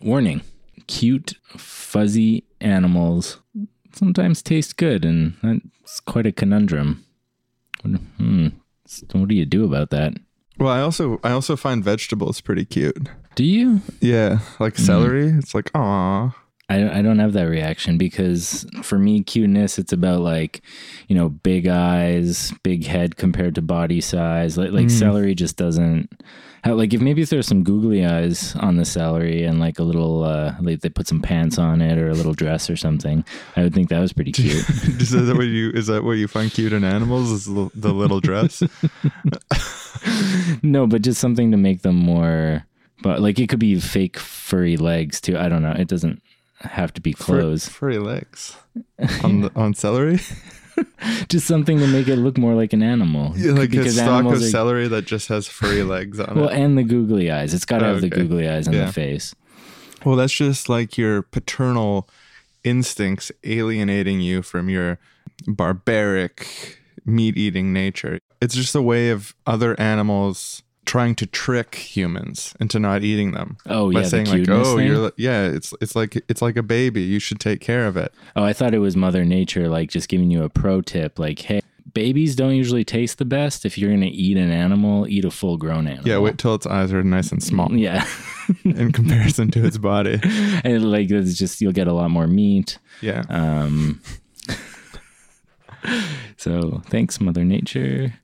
Warning cute, fuzzy animals sometimes taste good, and that's quite a conundrum. Hmm. What do you do about that? Well, I also I also find vegetables pretty cute. Do you? Yeah, like celery. It's like, aw. I, I don't have that reaction because for me, cuteness, it's about like, you know, big eyes, big head compared to body size. Like, like celery just doesn't. How, like if maybe if there's some googly eyes on the celery and like a little, uh, like they put some pants on it or a little dress or something, I would think that was pretty cute. is that what you is that what you find cute in animals? Is the, the little dress? no, but just something to make them more. But like it could be fake furry legs too. I don't know. It doesn't have to be Fur- furry legs on the, on celery. just something to make it look more like an animal. Yeah, like a Because stalk of are- celery that just has furry legs on Well, it. Well, and the googly eyes. It's got to have the googly eyes on Yeah. the face. Well, that's just like your paternal instincts alienating you from your barbaric meat-eating nature. It's just a way of other animals trying to trick humans into not eating them. Oh by yeah, saying like, "Oh, thing? you're yeah, it's it's like it's like a baby. You should take care of it." Oh, I thought it was Mother Nature, like just giving you a pro tip, like, hey, babies don't usually taste the best. If you're gonna eat an animal, eat a full-grown animal. Yeah, wait till its eyes are nice and small Yeah, in comparison to its body. and like it's just you'll get a lot more meat. Yeah. Um, so thanks, Mother Nature.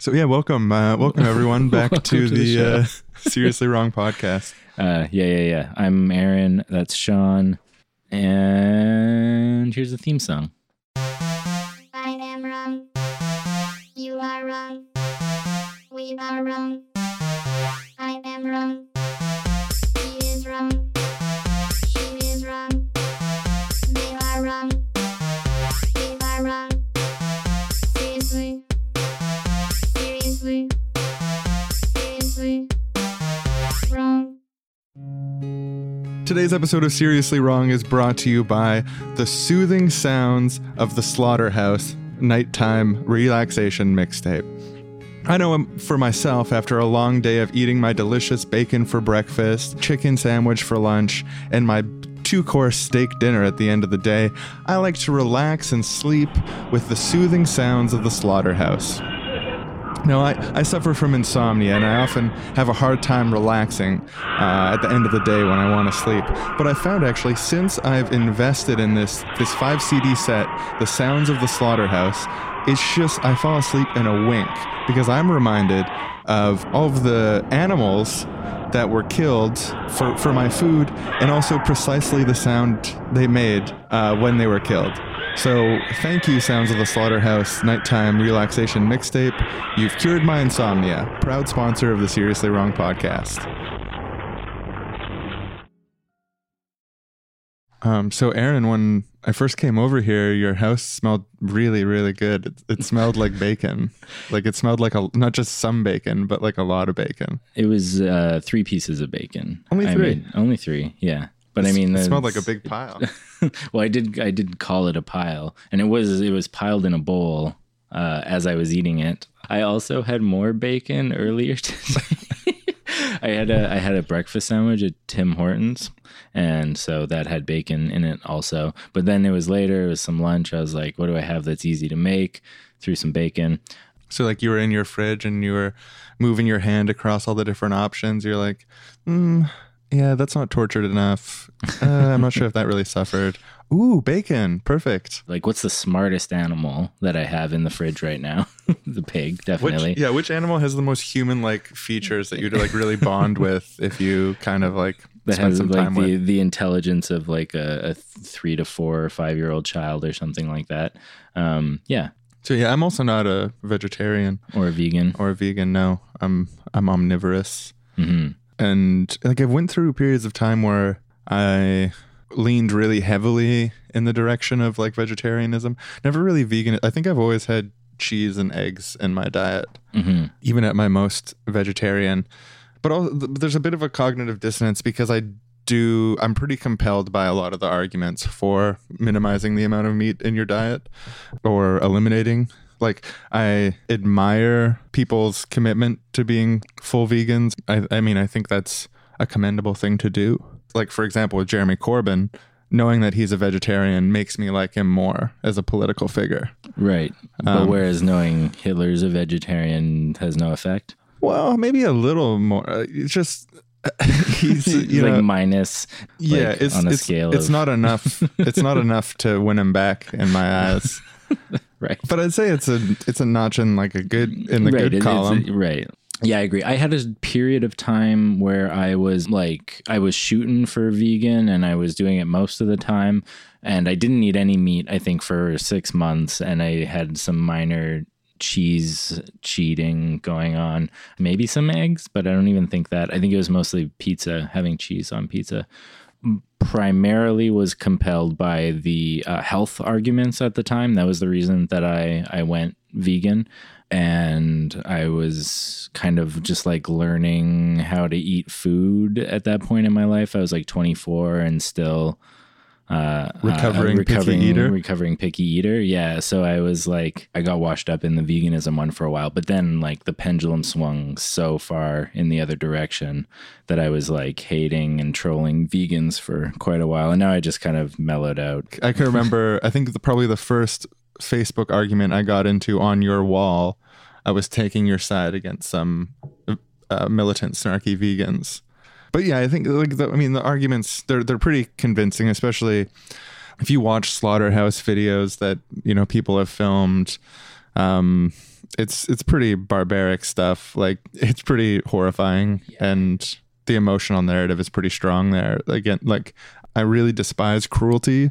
So yeah, welcome, uh, welcome everyone back Welcome to, to the the, uh, seriously wrong podcast. Uh, yeah, yeah, yeah. I'm Aaron. That's Sean. And here's the theme song. I am wrong. You are wrong. We are wrong. I am wrong. Today's episode of Seriously Wrong is brought to you by the soothing sounds of the Slaughterhouse nighttime relaxation mixtape. I know um, for myself, after a long day of eating my delicious bacon for breakfast, chicken sandwich for lunch, and my two course steak dinner at the end of the day, I like to relax and sleep with the soothing sounds of the slaughterhouse. Now, I, I suffer from insomnia and I often have a hard time relaxing uh, at the end of the day when I want to sleep. But I found actually, since I've invested in this, this 5 CD set, The Sounds of the Slaughterhouse, it's just, I fall asleep in a wink because I'm reminded of all of the animals that were killed for, for my food and also precisely the sound they made uh, when they were killed. So, thank you, Sounds of the Slaughterhouse Nighttime Relaxation Mixtape. You've cured my insomnia. Proud sponsor of the Seriously Wrong podcast. Um, so, Aaron, when I first came over here, your house smelled really, really good. It, it smelled like bacon. Like it smelled like a not just some bacon, but like a lot of bacon. It was uh, three pieces of bacon. Only I three? only three. Yeah, but I mean, it smelled like a big pile. well, I did. I did call it a pile, and it was. It was piled in a bowl uh, as I was eating it. I also had more bacon earlier today. I had a I had a breakfast sandwich at Tim Hortons, and so that had bacon in it also. But then it was later. It was some lunch. I was like, "What do I have that's easy to make?" Threw some bacon. So like you were in your fridge and you were moving your hand across all the different options. You're like, mm, yeah, that's not tortured enough. Uh, I'm not sure if that really suffered. Ooh, bacon, perfect. Like, what's the smartest animal that I have in the fridge right now? the pig, Which, definitely. yeah, which animal has the most human-like features that you'd like really bond with if you kind of like that spend has some like time the, with? the intelligence of like a, a three to four or five year old child or something like that. Um, yeah, So yeah, I'm also not a vegetarian or a vegan. or a vegan. No, I'm I'm omnivorous. hmm and like I've went through periods of time where I leaned really heavily in the direction of like vegetarianism. Never really vegan. I think I've always had cheese and eggs in my diet, hmm even at my most vegetarian. But also, there's a bit of a cognitive dissonance because I do. I'm pretty compelled by a lot of the arguments for minimizing the amount of meat in your diet or eliminating. Like I admire people's commitment to being full vegans. I, I mean, I think that's a commendable thing to do. like for example with Jeremy Corbyn, knowing that he's a vegetarian makes me like him more as a political figure. Right. But Um, whereas knowing Hitler's a vegetarian has no effect. Well, maybe a little more. Uh, It's just he's you like know minus yeah, like, it's on a it's, scale it's of- not enough. it's not enough to win him back in my eyes. right. But I'd say it's a it's a notch in like a good in the right, good it- column. right. Yeah, I agree. I had a period of time where I was like, I was shooting for vegan and I was doing it most of the time. And I didn't eat any meat, I think, for six months. And I had some minor cheese cheating going on, maybe some eggs, but I don't even think that. I think it was mostly pizza, having cheese on pizza primarily was compelled by the uh, health arguments at the time. That was the reason that I I went vegan, and I was kind of just like learning how to eat food at that point in my life. I was like 24 and still uh, Recovering uh, picky eater? recovering picky eater. Yeah, so I was like, I got washed up in the veganism one for a while, but then like the pendulum swung so far in the other direction that I was like hating and trolling vegans for quite a while, and now I just kind of mellowed out. I can remember. I think the, probably the first Facebook argument I got into on your wall, I was taking your side against some uh, militant, snarky vegans. But yeah, I think like the, I mean the arguments they're they're pretty convincing, especially if you watch slaughterhouse videos that you know people have filmed. Um, it's it's pretty barbaric stuff. Like it's pretty horrifying, and the emotional narrative is pretty strong there. Again, like I really despise cruelty,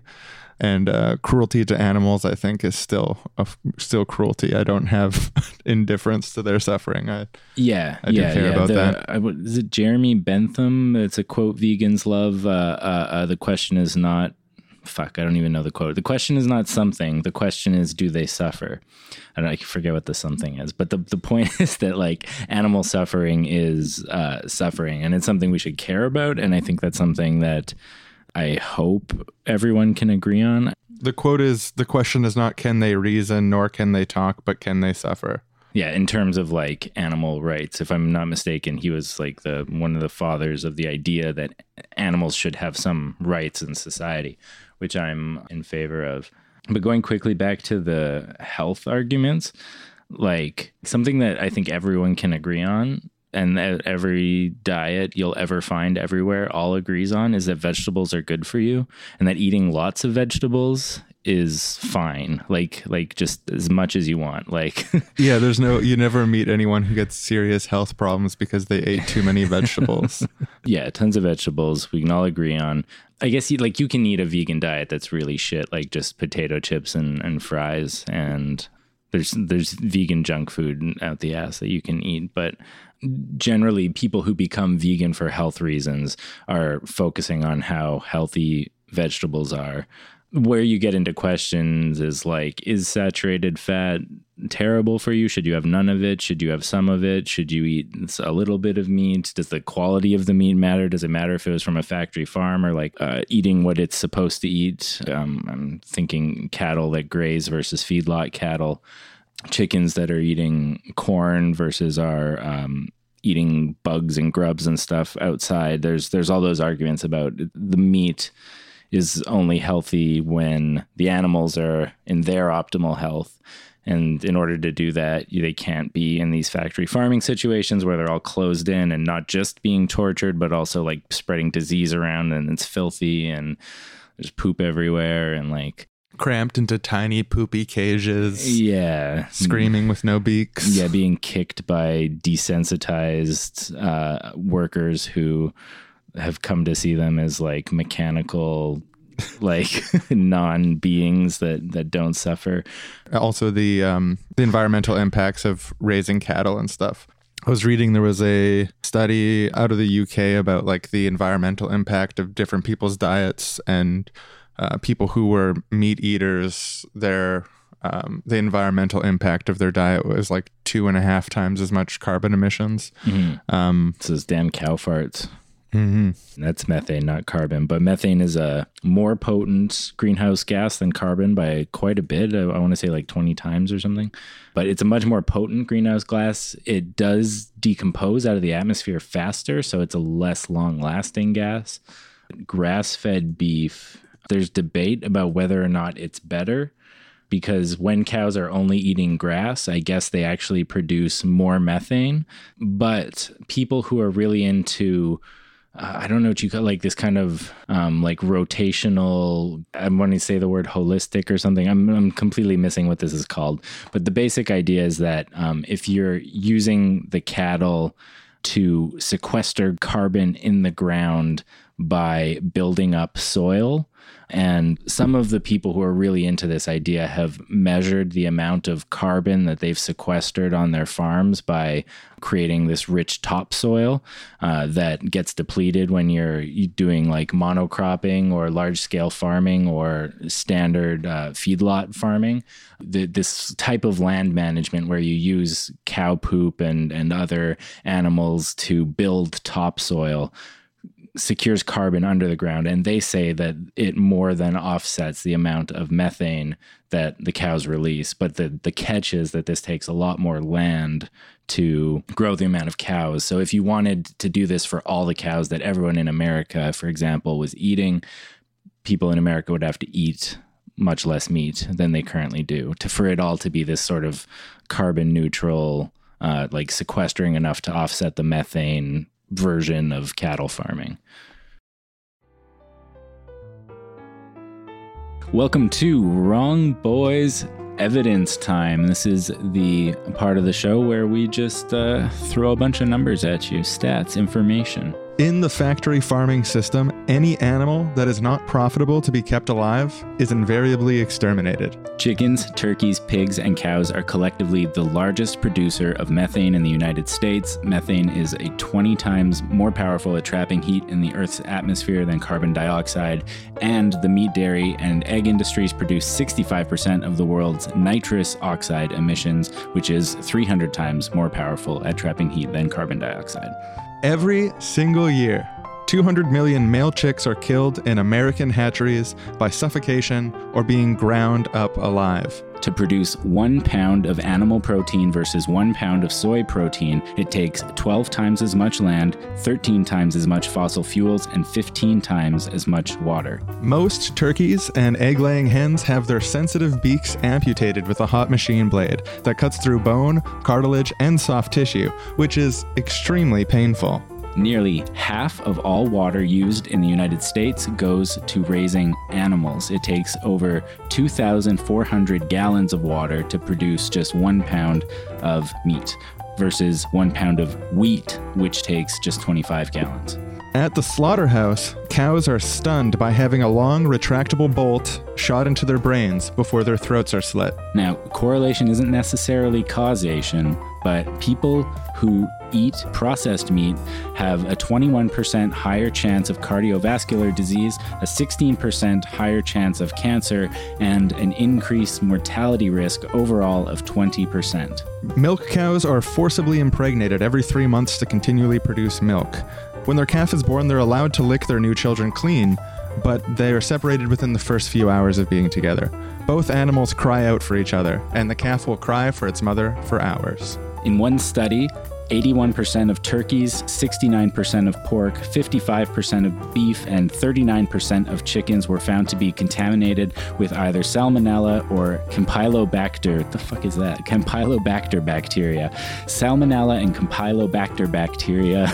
and uh, cruelty to animals. I think is still a, still cruelty. I don't have indifference to their suffering. I, Yeah, I do yeah, care yeah. about The- that. I is it Jeremy Bentham? It's a quote vegans love. Uh, uh, uh, the question is not, fuck, I don't even know the quote. The question is not something. The question is, do they suffer? I don't. I forget what the something is, but the the point is that like animal suffering is uh, suffering, and it's something we should care about. And I think that's something that I hope everyone can agree on. the quote is the question is not can they reason nor can they talk, but can they suffer. Yeah, in terms of like animal rights, if I'm not mistaken, he was like the one of the fathers of the idea that animals should have some rights in society, which I'm in favor of. But going quickly back to the health arguments, like something that I think everyone can agree on and every diet you'll ever find everywhere all agrees on is that vegetables are good for you and that eating lots of vegetables is fine like like just as much as you want like Yeah, there's no you never meet anyone who gets serious health problems because they ate too many vegetables. Yeah, tons of vegetables. We can all agree on. I guess you, like you can eat a vegan diet that's really shit, like just potato chips and, and fries, and there's there's vegan junk food out the ass that you can eat. But generally, people who become vegan for health reasons are focusing on how healthy vegetables are. Where you get into questions is like, is saturated fat terrible for you? Should you have none of it? Should you have some of it? Should you eat a little bit of meat? Does the quality of the meat matter? Does it matter if it was from a factory farm or like uh, eating what it's supposed to eat? Um, I'm thinking cattle that graze versus feedlot cattle, chickens that are eating corn versus are um, eating bugs and grubs and stuff outside. There's there's all those arguments about the meat is only healthy when the animals are in their optimal health. And in order to do that, they can't be in these factory farming situations where they're all closed in and not just being tortured, but also like spreading disease around and it's filthy and there's poop everywhere and like, Cramped into tiny poopy cages, yeah. screaming with no beaks. Yeah, being kicked by desensitized uh, workers who have come to see them as like mechanical, like non beings that that don't suffer. also the um, the environmental impacts of raising cattle and stuff. I was reading there was a study out of the UK about like the environmental impact of different people's diets and uh, people who were meat eaters. Their um, the environmental impact of their diet was like two and a half times as much carbon emissions. Um, It's those damn cow farts. mhm. That's methane, not carbon. But methane is a more potent greenhouse gas than carbon by quite a bit. I, I want to say like 20 times or something. But it's a much more potent greenhouse gas. It does decompose out of the atmosphere faster, so it's a less long lasting gas. Grass fed beef, there's debate about whether or not it's better because when cows are only eating grass, I guess they actually produce more methane. But people who are really into uh, I don't know what you call like this kind of um, like rotational. I'm wanting to say the word holistic or something. I'm, I'm completely missing what this is called. But the basic idea is that um, if you're using the cattle to sequester carbon in the ground by building up soil, and some of the people who are really into this idea have measured the amount of carbon that they've sequestered on their farms by creating this rich topsoil uh, that gets depleted when you're doing like monocropping or large scale farming or standard uh, feedlot farming. The, this type of land management where you use cow poop and, and other animals to build topsoil secures carbon under the ground, and they say that it more than offsets the amount of methane that the cows release. But the the catch is that this takes a lot more land to grow the amount of cows. So if you wanted to do this for all the cows that everyone in America, for example, was eating, people in America would have to eat much less meat than they currently do to for it all to be this sort of carbon neutral uh, like sequestering enough to offset the methane version of cattle farming. Welcome to Wrong Boys Evidence Time. This is the part of the show where we just uh, throw a bunch of numbers at you, stats, information. In the factory farming system, any animal that is not profitable to be kept alive is invariably exterminated. Chickens, turkeys, pigs, and cows are collectively the largest producer of methane in the United States. Methane is a 20 times more powerful at trapping heat in the Earth's atmosphere than carbon dioxide, and the meat, dairy, and egg industries produce 65% of the world's nitrous oxide emissions, which is 300 times more powerful at trapping heat than carbon dioxide. Every single year, 200 million male chicks are killed in American hatcheries by suffocation or being ground up alive. To produce one pound of animal protein versus one pound of soy protein, it takes 12 times as much land, 13 times as much fossil fuels, and 15 times as much water. Most turkeys and egg laying hens have their sensitive beaks amputated with a hot machine blade that cuts through bone, cartilage, and soft tissue, which is extremely painful. Nearly half of all water used in the United States goes to raising animals. It takes over 2,400 gallons of water to produce just one pound of meat versus one pound of wheat, which takes just 25 gallons. At the slaughterhouse, cows are stunned by having a long retractable bolt shot into their brains before their throats are slit. Now, correlation isn't necessarily causation, but people who eat processed meat have a 21% higher chance of cardiovascular disease, a 16% higher chance of cancer, and an increased mortality risk overall of 20%. Milk cows are forcibly impregnated every three months to continually produce milk. When their calf is born, they're allowed to lick their new children clean, but they are separated within the first few hours of being together. Both animals cry out for each other, and the calf will cry for its mother for hours. In one study, 81% of turkeys, 69% of pork, 55% of beef, and 39% of chickens were found to be contaminated with either salmonella or campylobacter. The fuck is that? Campylobacter bacteria. Salmonella and campylobacter bacteria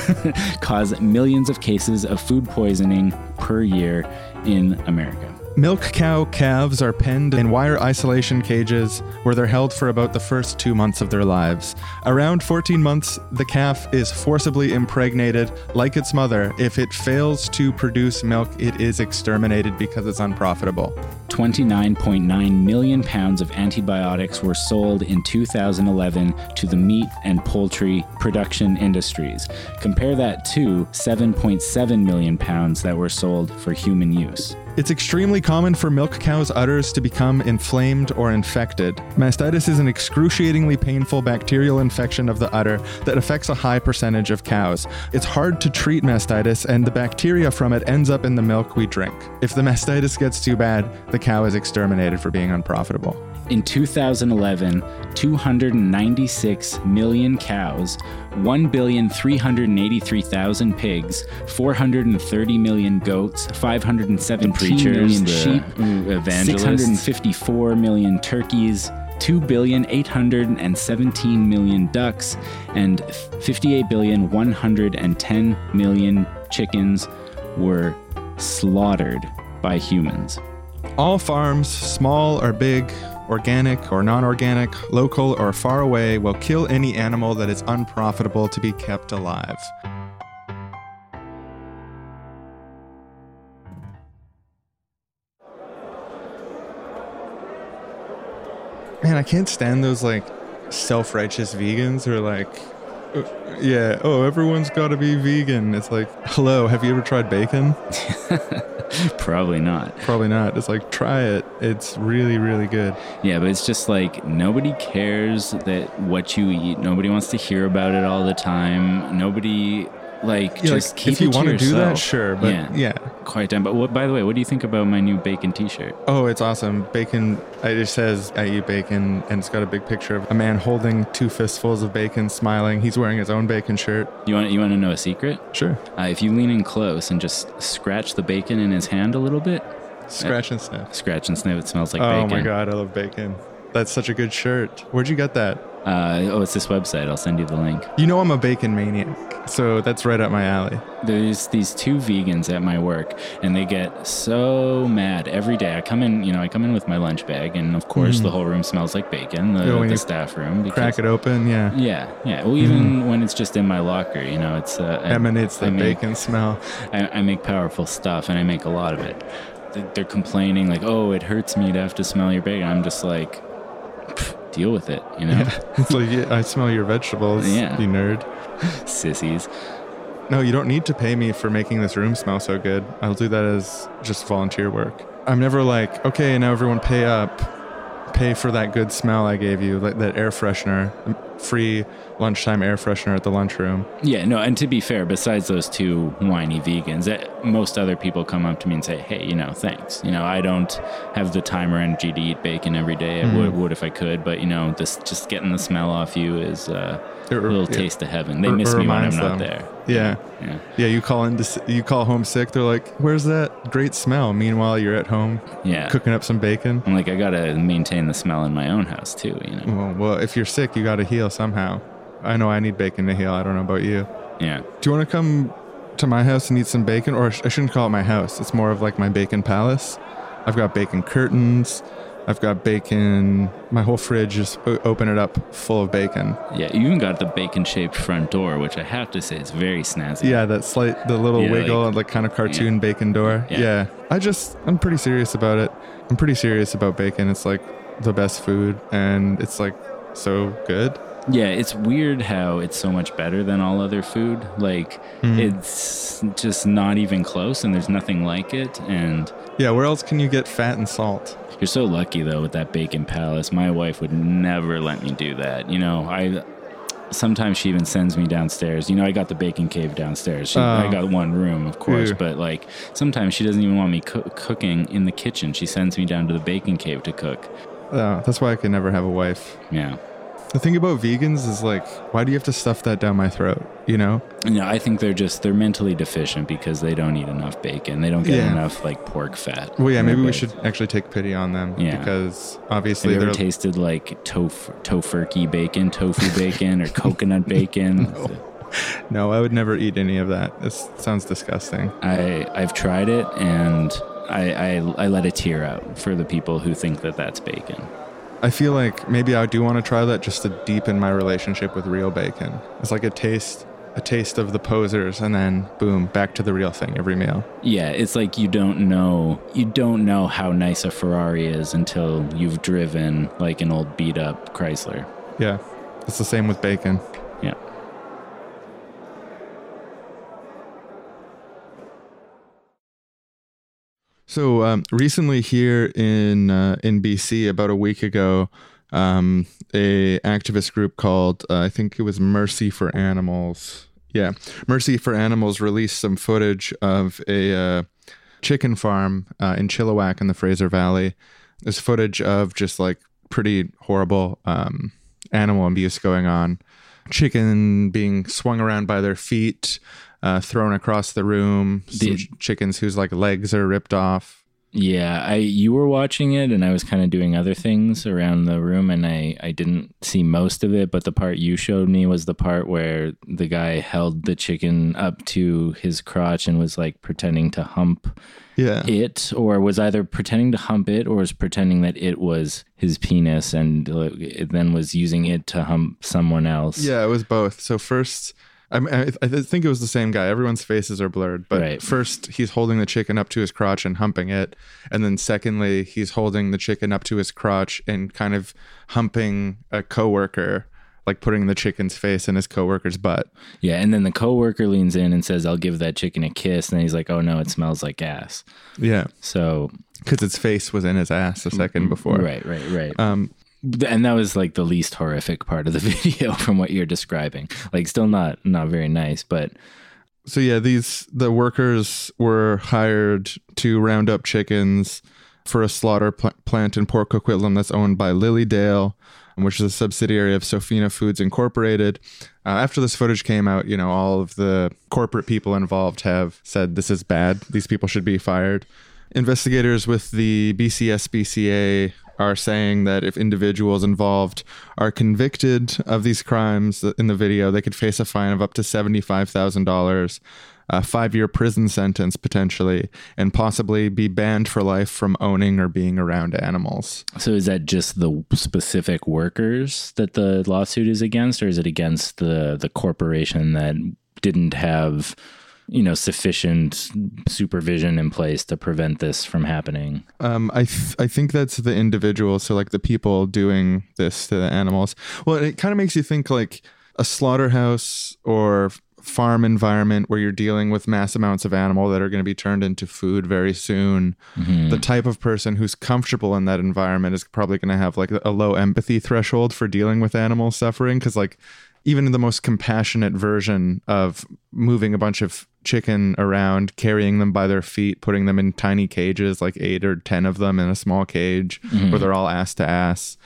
cause millions of cases of food poisoning per year in America. Milk cow calves are penned in wire isolation cages where they're held for about the first two months of their lives. Around 14 months, the calf is forcibly impregnated like its mother. If it fails to produce milk, it is exterminated because it's unprofitable. 29.9 million pounds of antibiotics were sold in 2011 to the meat and poultry production industries. Compare that to 7.7 million pounds that were sold for human use. It's extremely common for milk cows' udders to become inflamed or infected. Mastitis is an excruciatingly painful bacterial infection of the udder that affects a high percentage of cows. It's hard to treat mastitis, and the bacteria from it ends up in the milk we drink. If the mastitis gets too bad, the cow is exterminated for being unprofitable. In 2011, 296 million cows, 1,383,000 pigs, 430 million goats, 517 preachers, million the sheep, evangelists. 654 million turkeys, 2 billion 817 million ducks, and 58 billion 110 million chickens were slaughtered by humans. All farms, small or big, organic or non organic, local or far away, will kill any animal that is unprofitable to be kept alive. Man, I can't stand those like self righteous vegans who are like, "Uh, yeah, oh, everyone's got to be vegan. It's like, hello, have you ever tried bacon? Probably not. Probably not. It's like, try it. It's really, really good. Yeah, but it's just like nobody cares that what you eat. Nobody wants to hear about it all the time. Nobody like Yeah, just like, keep if you want to do that, sure. But yeah, yeah. Quite done. But what, by the way, what do you think about my new bacon T-shirt? Oh, it's awesome. Bacon, it just says, I eat bacon, and it's got a big picture of a man holding two fistfuls of bacon, smiling. He's wearing his own bacon shirt. You want you want to know a secret? Sure. Uh, if you lean in close and just scratch the bacon in his hand a little bit, Scratch and sniff. scratch and sniff, it smells like oh bacon. my God, I love bacon. That's such a good shirt. Where'd you get that? Uh, oh, it's this website. I'll send you the link. You know I'm a bacon maniac, so that's right up my alley. There's these two vegans at my work, and they get so mad every day. I come in, you know, I come in with my lunch bag, and of course, the whole room smells like bacon, the, Yeah, Mm-hmm. the staff room. Because, Crack it open, yeah. Yeah, yeah. Well, even when it's just in my locker, you know, it's uh, I- Emanates the I make, bacon smell. I, I make powerful stuff, and I make a lot of it. They're complaining like, "Oh, it hurts me to have to smell your bacon." I'm just like, "Pff, deal with it, you know, It's like, yeah, I smell your vegetables, Yeah. you nerd. sissies. No, you don't need to pay me for making this room smell so good. I'll do that as just volunteer work. I'm never like, okay, now everyone pay up. Pay for that good smell I gave you, like that air freshener, free lunchtime air freshener at the lunchroom. Yeah, no, and to be fair, besides those two whiny vegans, eh, most other people come up to me and say, "Hey, you know, thanks. You know, I don't have the time or energy to eat bacon every day. I would, would if I could, but you know, this just getting the smell off you is uh, It a little yeah. taste of heaven. They Re- miss me when I'm not them. there. Yeah. Yeah, Yeah, you call in, to, you call home sick. They're like, "Where's that great smell?" Meanwhile, you're at home yeah. cooking up some bacon. I'm like, I gotta maintain the smell in my own house too. You know. Well, well, if you're sick, you got to heal somehow. I know I need bacon to heal. I don't know about you. Yeah. Do you want to come to my house and eat some bacon? Or I shouldn't call it my house. It's more of like my bacon palace. I've got bacon curtains. I've got bacon. My whole fridge is o- open it up full of bacon. Yeah, you even got the bacon-shaped front door, which I have to say is very snazzy. Yeah, that slight, the little Yeah, wiggle, like- and like kind of cartoon bacon door. Yeah. Yeah. I just, I'm pretty serious about it. I'm pretty serious about bacon. It's like the best food, and it's like so good. Yeah, it's weird how it's so much better than all other food. Like Hmm. it's just not even close and there's nothing like it and Yeah, where else can you get fat and salt? you're so lucky though with that bacon palace. My wife would never let me do that. You know, I sometimes she even sends me downstairs. You know, I got the bacon cave downstairs. She, I Oh. got one room, of course, Ew. but like sometimes she doesn't even want me coo- cooking in the kitchen. She sends me down to the bacon cave to cook. Oh, that's why I can never have a wife. Yeah. The thing about vegans is like, why do you have to stuff that down my throat? You know? You know, I think they're just they're mentally deficient because they don't eat enough bacon. They don't get Yeah. enough like pork fat. Well, yeah, maybe we should actually take pity on them Yeah. because Have obviously you they're. ever tasted like tofu, tofurkey bacon, tofu bacon, or coconut bacon? no, I would never eat any of that. This sounds disgusting. I I've tried it and I, I I let a tear out for the people who think that that's bacon. I feel like maybe I do want to try that just to deepen my relationship with real bacon. It's like a taste, a taste of the posers, and then boom, back to the real thing every meal. Yeah, it's like you don't know you don't know how nice a Ferrari is until you've driven like an old beat up Chrysler. Yeah, it's the same with bacon. So um, recently here in uh, in BC, about a week ago, um, a activist group called uh, I think it was Mercy for Animals. Yeah, Mercy for Animals released some footage of a uh, chicken farm uh, in Chilliwack in the Fraser Valley. There's footage of just like pretty horrible um, animal abuse going on. Chicken being swung around by their feet, uh, thrown across the room. The- ch- chickens whose like legs are ripped off. Yeah, I you were watching it and I was kind of doing other things around the room and I I didn't see most of it, but the part you showed me was the part where the guy held the chicken up to his crotch and was like pretending to hump Yeah. it or was either pretending to hump it or was pretending that it was his penis and uh, then was using it to hump someone else. Yeah, it was both. So first, I, I, I think it was the same guy. Everyone's faces are blurred, but Right. first he's holding the chicken up to his crotch and humping it, and then secondly he's holding the chicken up to his crotch and kind of humping a coworker, like putting the chicken's face in his coworker's butt. Yeah, and then the coworker leans in and says, "I'll give that chicken a kiss." And then he's like, "Oh no, it smells like ass." Yeah, So because its face was in his ass a second before. Right, right, right. Um, and that was like the least horrific part of the video from what you're describing. Like, still not not very nice, but so yeah, these the workers were hired to round up chickens for a slaughter pl- plant in Port Coquitlam that's owned by Lilydale, which is a subsidiary of Sofina Foods Incorporated. Uh, after this footage came out, you know, all of the corporate people involved have said this is bad. These people should be fired. Investigators with the BC SPCA are saying that if individuals involved are convicted of these crimes in the video, they could face a fine of up to $75,000, a five year prison sentence potentially, and possibly be banned for life from owning or being around animals. so is that just the specific workers that the lawsuit is against, or is it against the the corporation that didn't have you know sufficient supervision in place to prevent this from happening? Um, I th- I think that's the individual, so like the people doing this to the animals. Well, it kind of makes you think like a slaughterhouse or farm environment where you're dealing with mass amounts of animal that are going to be turned into food very soon. The type of person who's comfortable in that environment is probably going to have like a low empathy threshold for dealing with animal suffering because like even the most compassionate version of moving a bunch of chicken around, carrying them by their feet, putting them in tiny cages, like eight or 10 of them in a small cage mm-hmm. where they're all ass to ass.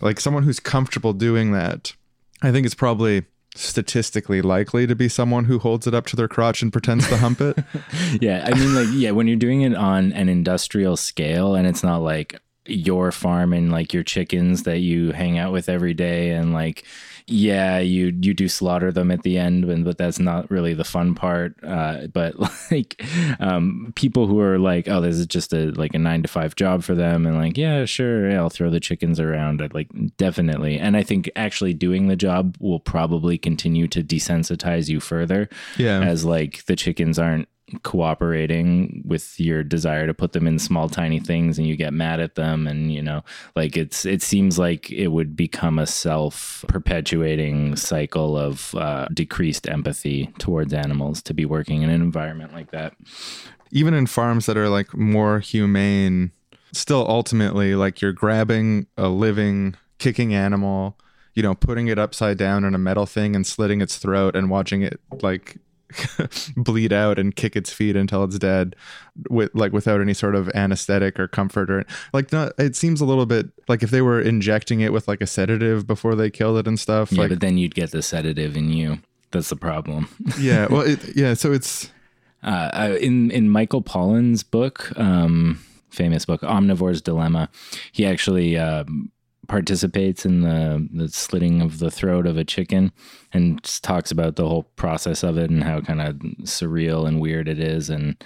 Like someone who's comfortable doing that, I think it's probably statistically likely to be someone who holds it up to their crotch and pretends to hump it. Yeah, I mean, like, yeah, when you're doing it on an industrial scale and it's not like your farm and like your chickens that you hang out with every day and like yeah you you do slaughter them at the end and but that's not really the fun part uh but like um people who are like oh this is just a like a 9 to 5 job for them and like yeah sure yeah, I'll throw the chickens around I'd like definitely and I think actually doing the job will probably continue to desensitize you further Yeah. as like the chickens aren't cooperating with your desire to put them in small tiny things and you get mad at them and you know like it's it seems like it would become a self perpetuating cycle of uh, decreased empathy towards animals to be working in an environment like that. Even in farms that are like more humane, still ultimately like you're grabbing a living, kicking animal, you know, putting it upside down in a metal thing and slitting its throat and watching it like bleed out and kick its feet until it's dead with like without any sort of anesthetic or comfort or like not it seems a little bit like if they were injecting it with like a sedative before they killed it and stuff yeah like but then you'd get the sedative in you. That's the problem. Yeah well it, yeah so it's uh, uh, in in Michael Pollan's book, um, famous book Omnivore's Dilemma, he actually um, participates in the the slitting of the throat of a chicken and talks about the whole process of it and how kind of surreal and weird it is. And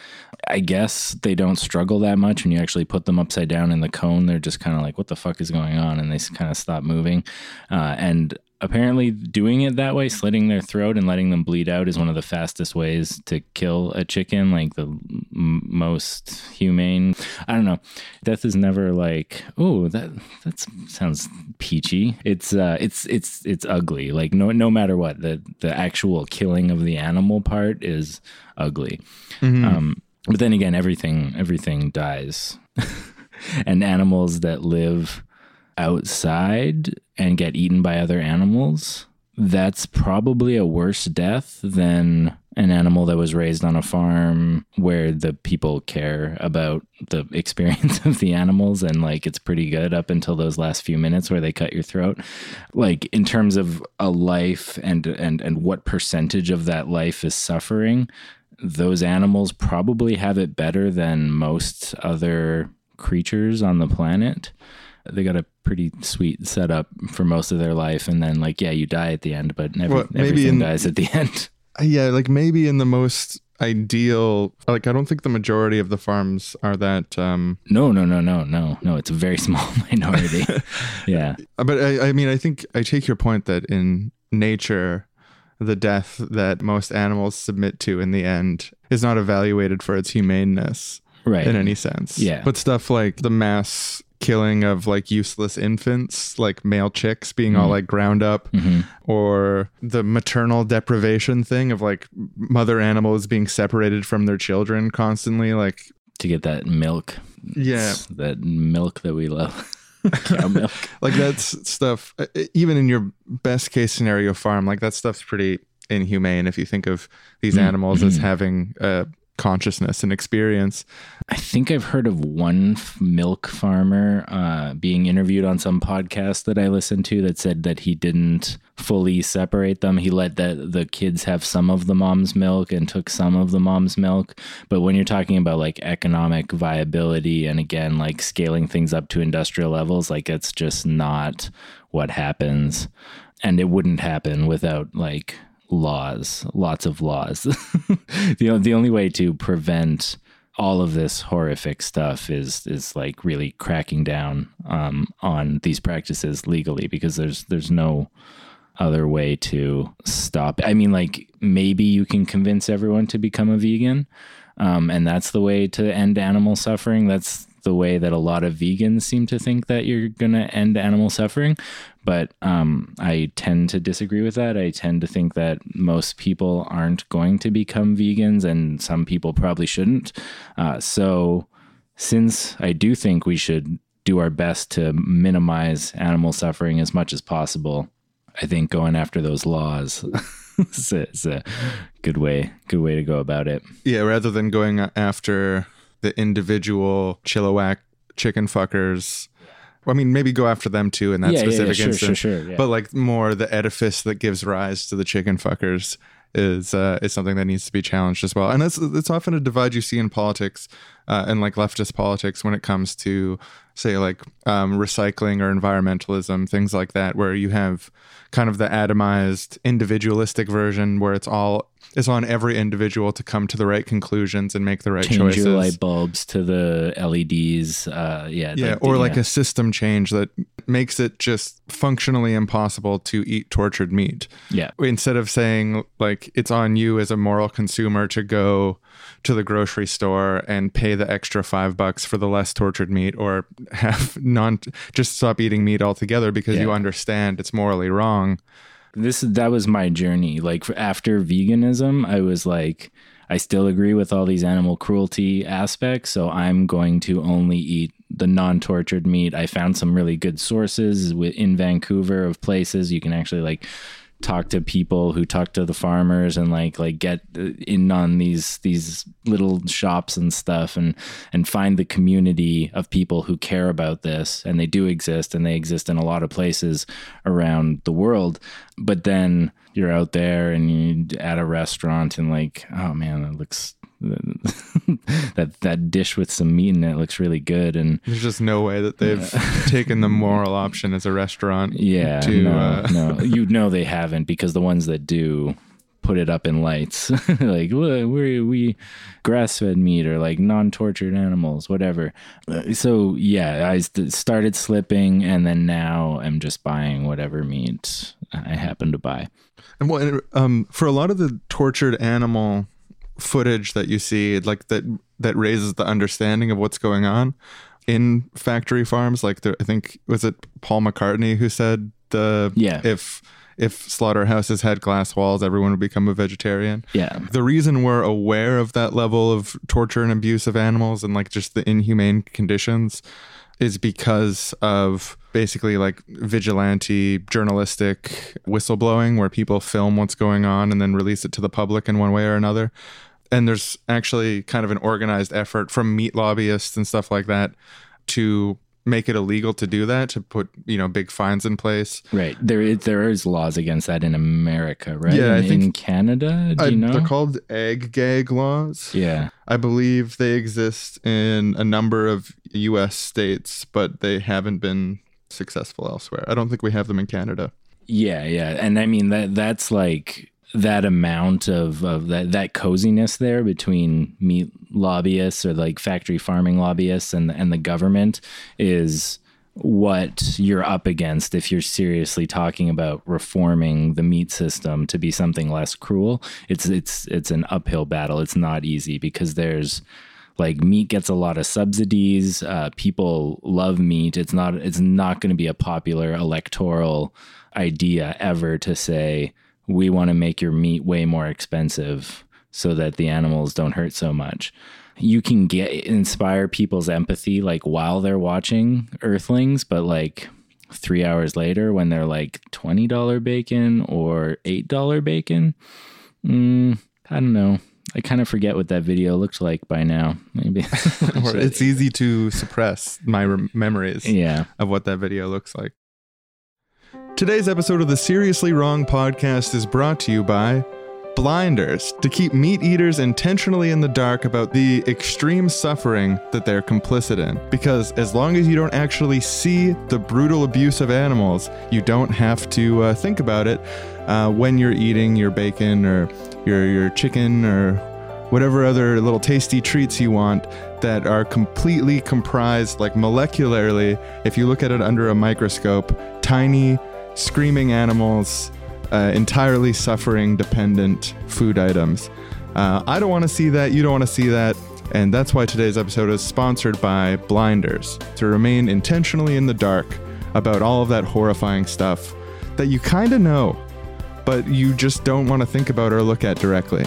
I guess they don't struggle that much when you actually put them upside down in the cone. They're just kind of like, "What the fuck is going on?" and they kind of stop moving. Uh, and apparently doing it that way slitting their throat and letting them bleed out is one of the fastest ways to kill a chicken like the m- most humane i don't know death is never like oh that that sounds peachy. It's uh it's it's it's ugly. Like no no matter what the the actual killing of the animal part is ugly. Um but then again everything everything dies. And animals that live outside and get eaten by other animals, that's probably a worse death than an animal that was raised on a farm where the people care about the experience of the animals and like it's pretty good up until those last few minutes where they cut your throat. Like in terms of a life and and and what percentage of that life is suffering those animals probably have it better than most other creatures on the planet. They got a pretty sweet setup for most of their life and then like yeah you die at the end but every, Well, maybe everything in- dies at the end Yeah, like maybe in the most ideal, like I don't think the majority of the farms are that. um No, no, no, no, no, no. It's a very small minority. yeah. But I, I mean, I think I take your point that in nature, the death that most animals submit to in the end is not evaluated for its humaneness Right. in any sense. Yeah. But stuff like the mass killing of like useless infants, like male chicks being all like ground up, Mhm. or the maternal deprivation thing of like mother animals being separated from their children constantly. Like, To get that milk. Yeah. That milk that we love. Cow milk. like that's stuff, uh, even in your best case scenario farm, like that stuff's pretty inhumane if you think of these animals as having a consciousness and experience. I think I've heard of one milk farmer uh, being interviewed on some podcast that I listened to that said that he didn't fully separate them. He let the, the kids have some of the mom's milk and took some of the mom's milk. But when you're talking about like economic viability and again, like scaling things up to industrial levels, like it's just not what happens. And it wouldn't happen without like laws, lots of laws. the, the only way to prevent all of this horrific stuff is is like really cracking down um, on these practices legally because there's there's no other way to stop. I mean, like maybe you can convince everyone to become a vegan, um, and that's the way to end animal suffering. That's the way that a lot of vegans seem to think that you're gonna end animal suffering. But um, I tend to disagree with that. I tend to think that most people aren't going to become vegans, and some people probably shouldn't. Uh, so, since I do think we should do our best to minimize animal suffering as much as possible, I think going after those laws is, a, a good way. Good way to go about it. Yeah, rather than going after the individual Chilliwack chicken fuckers. I mean, maybe go after them too in that Yeah, yeah, yeah, specific sure, instance. sure, sure, yeah. But like more the edifice that gives rise to the chicken fuckers is uh, is something that needs to be challenged as well. And that's it's often a divide you see in politics uh, and like leftist politics when it comes to say like um, recycling or environmentalism, things like that, where you have kind of the atomized individualistic version where it's all it's on every individual to come to the right conclusions and make the right Change choices. your light bulbs to the LEDs. Uh, yeah, Yeah, or like a system change that makes it just functionally impossible to eat tortured meat. yeah. Instead of saying like it's on you as a moral consumer to go to the grocery store and pay the extra five bucks for the less tortured meat, or have non just stop eating meat altogether because you understand it's morally wrong. this that was my journey. Like after veganism i was like i still agree with all these animal cruelty aspects so i'm going to only eat the non-tortured meat. I found some really good sources in vancouver of places. You can actually like talk to people who talk to the farmers and like like get uh, in on these these little shops and stuff and and find the community of people who care about this. And they do exist and they exist in a lot of places around the world. But then you're out there and you at a restaurant and like oh man that looks that that dish with some meat in it looks really good. And There's just no way that they've taken the moral option as a restaurant. yeah to, no uh, no. You know they haven't because the ones that do put it up in lights. Like "Look, we're we grass-fed meat or like non-tortured animals whatever. Uh, so yeah i started slipping and then now i'm just buying whatever meat i happen to buy. And well, um, for a lot of the tortured animal footage that you see, like that that raises the understanding of what's going on in factory farms. Like there, I think was it Paul McCartney who said the Yeah. if if slaughterhouses had glass walls, everyone would become a vegetarian. yeah The reason we're aware of that level of torture and abuse of animals and like just the inhumane conditions is because of basically like vigilante journalistic whistleblowing where people film what's going on and then release it to the public in one way or another. And there's actually kind of an organized effort from meat lobbyists and stuff like that to make it illegal to do that, to put, you know, big fines in place. Right. There is there is laws against that in America, right? Yeah, I in, think- in Canada, do I- you know? They're called ag-gag laws. yeah. I believe they exist in a number of US states, but they haven't been successful elsewhere. I don't think we have them in Canada. Yeah, yeah. And I mean that that's like that amount of, of that, that coziness there between meat lobbyists or like factory farming lobbyists and and the government is what you're up against if you're seriously talking about reforming the meat system to be something less cruel. It's it's it's an uphill battle. It's not easy because there's like meat gets a lot of subsidies. Uh, people love meat. It's not it's not going to be a popular electoral idea ever to say we want to make your meat way more expensive so that the animals don't hurt so much. You can get inspire people's empathy like while they're watching Earthlings, but like three hours later when they're like twenty dollar bacon or eight dollar bacon, mm, I don't know. I kind of forget what that video looked like by now. Maybe Or it's easy to suppress my rem- memories yeah. of what that video looks like. Today's episode of the Seriously Wrong podcast is brought to you by Blinders to keep meat eaters intentionally in the dark about the extreme suffering that they're complicit in. Because as long as you don't actually see the brutal abuse of animals, you don't have to uh, think about it uh, when you're eating your bacon or your, your chicken or whatever other little tasty treats you want that are completely comprised, like molecularly, if you look at it under a microscope, tiny screaming animals, uh, entirely suffering dependent food items. Uh, I don't want to see that. You don't want to see that. And that's why today's episode is sponsored by Blinders to remain intentionally in the dark about all of that horrifying stuff that you kind of know, but you just don't want to think about or look at directly.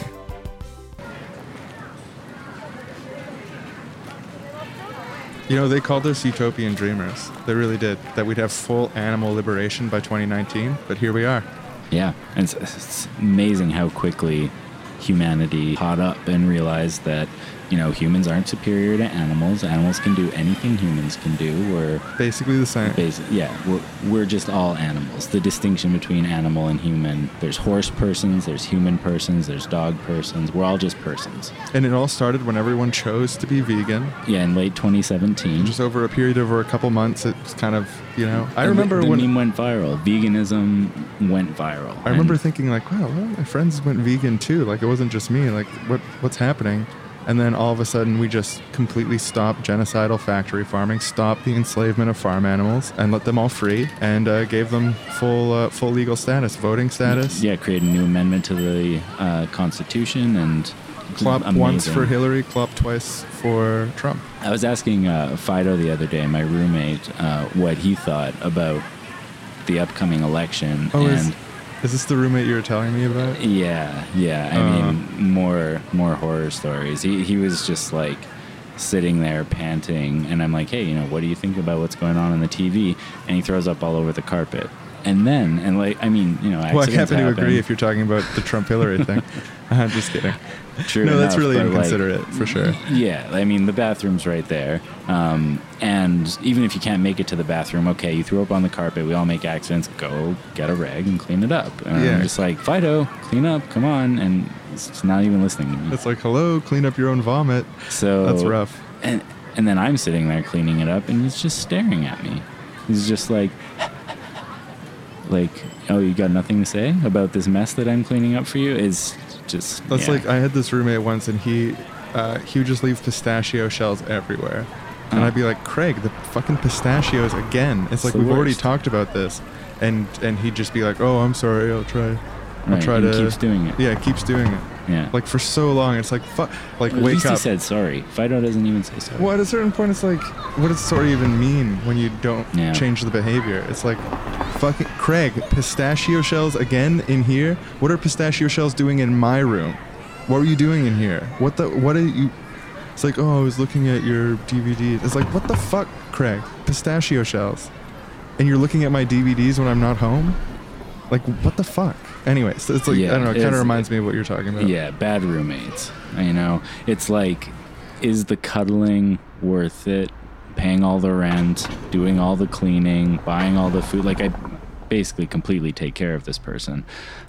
You know, they called us utopian dreamers. They really did. That we'd have full animal liberation by 2019, but here we are. Yeah, and it's, it's amazing how quickly humanity caught up and realized that you know humans aren't superior to animals. Animals can do anything humans can do. We're Basically the same. basic, yeah, we're we're just all animals. The distinction between animal and human, there's horse persons, there's human persons, there's dog persons. We're all just persons. And it all started when everyone chose to be vegan. Yeah, in late 2017. Just over a period over a couple months, it's kind of, you know. I the- remember the when meme went viral. Veganism went viral. I remember And- thinking like, wow, well, my friends went vegan too. Like it wasn't just me. Like what what's happening? And then all of a sudden, we just completely stopped genocidal factory farming, stopped the enslavement of farm animals, and let them all free, and uh, gave them full uh, full legal status, voting status. yeah, create a new amendment to the uh, Constitution and Clop amazing. once for Hillary, clop twice for Trump. I was asking uh, Fido the other day, my roommate, uh, what he thought about the upcoming election. Oh, and is this the roommate you were telling me about? yeah, yeah. I Uh. mean, more more horror stories. He he was just like sitting there panting, and I'm like, hey, you know, what do you think about what's going on on the TV? And he throws up all over the carpet. And then, and like, I mean, you know, Well, I accidents happen to happen. agree if you're talking about the Trump Hillary thing. I'm just kidding. True no, that's really but, like, inconsiderate for sure. Yeah, I mean the bathroom's right there, um, and even if you can't make it to the bathroom, okay, you threw up on the carpet. We all make accidents. Go get a rag and clean it up. And Yeah. I'm just like Fido, clean up, come on, and it's not even listening to me. It's like, hello, clean up your own vomit. so That's rough. And and then I'm sitting there cleaning it up, and he's just staring at me. He's just like. Like, oh, you got nothing to say about this mess that I'm cleaning up for you? Is just That's yeah. like I had this roommate once, and he uh, he would just leave pistachio shells everywhere, and. I'd be like, Craig, the fucking pistachios again. It's like we've already talked about this, and and he'd just be like, Oh, I'm sorry, I'll try. I'll Right, try and to. keeps doing it. Yeah, keeps doing it. yeah. Like for so long, it's like fuck. Like At wake least he said sorry. Fido doesn't even say sorry. Well, at a certain point, it's like, what does sorry even mean when you don't Yeah. change the behavior? It's like, fucking Craig, pistachio shells again in here. What are pistachio shells doing in my room? What were you doing in here? What the? What are you? It's like, oh, I was looking at your DVD. It's like, what the fuck, Craig? Pistachio shells. And you're looking at my DVDs when I'm not home? Like, what the fuck? Anyways, it's like, Yeah, I don't know, it kind of reminds me of what you're talking about. Yeah, bad roommates. You know, it's like, is the cuddling worth it? Paying all the rent, doing all the cleaning, buying all the food. Like, I basically completely take care of this person.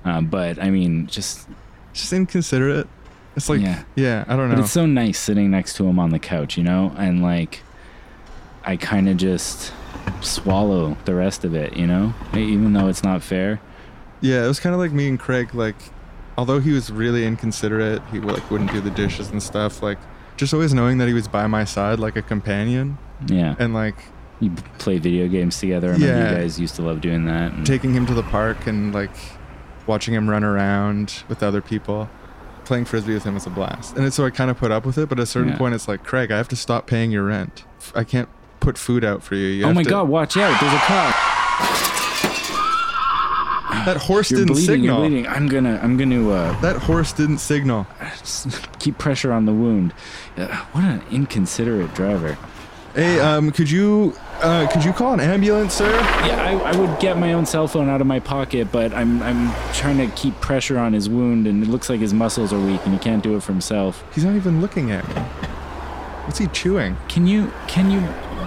Um, but I mean, just, Just inconsiderate. It's like, Yeah. yeah, I don't but know. it's so nice sitting next to him on the couch, you know? And like, I kind of just swallow the rest of it, you know? Even though it's not fair. Yeah, it was kind of like me and Craig. Like, although he was really inconsiderate, he like wouldn't do the dishes and stuff. Like, just always knowing that he was by my side, like a companion, Yeah. and like You play video games together. I remember Yeah. you guys used to love doing that. and- taking him to the park and like watching him run around with other people. Playing frisbee with him was a blast, and so I kind of put up with it. But at a certain Yeah. point, it's like Craig, I have to stop paying your rent. I can't put food out for you. you oh my to- god, watch out. There's a cop. That horse You're didn't bleeding, signal. you're bleeding. I'm gonna I'm gonna uh That horse didn't signal. keep pressure on the wound. Uh, what an inconsiderate driver. Hey, um, could you uh, could you call an ambulance, sir? Yeah, I, I would get my own cell phone out of my pocket, but I'm I'm trying to keep pressure on his wound, and it looks like his muscles are weak, and he can't do it for himself. He's not even looking at me. What's he chewing? Can you can you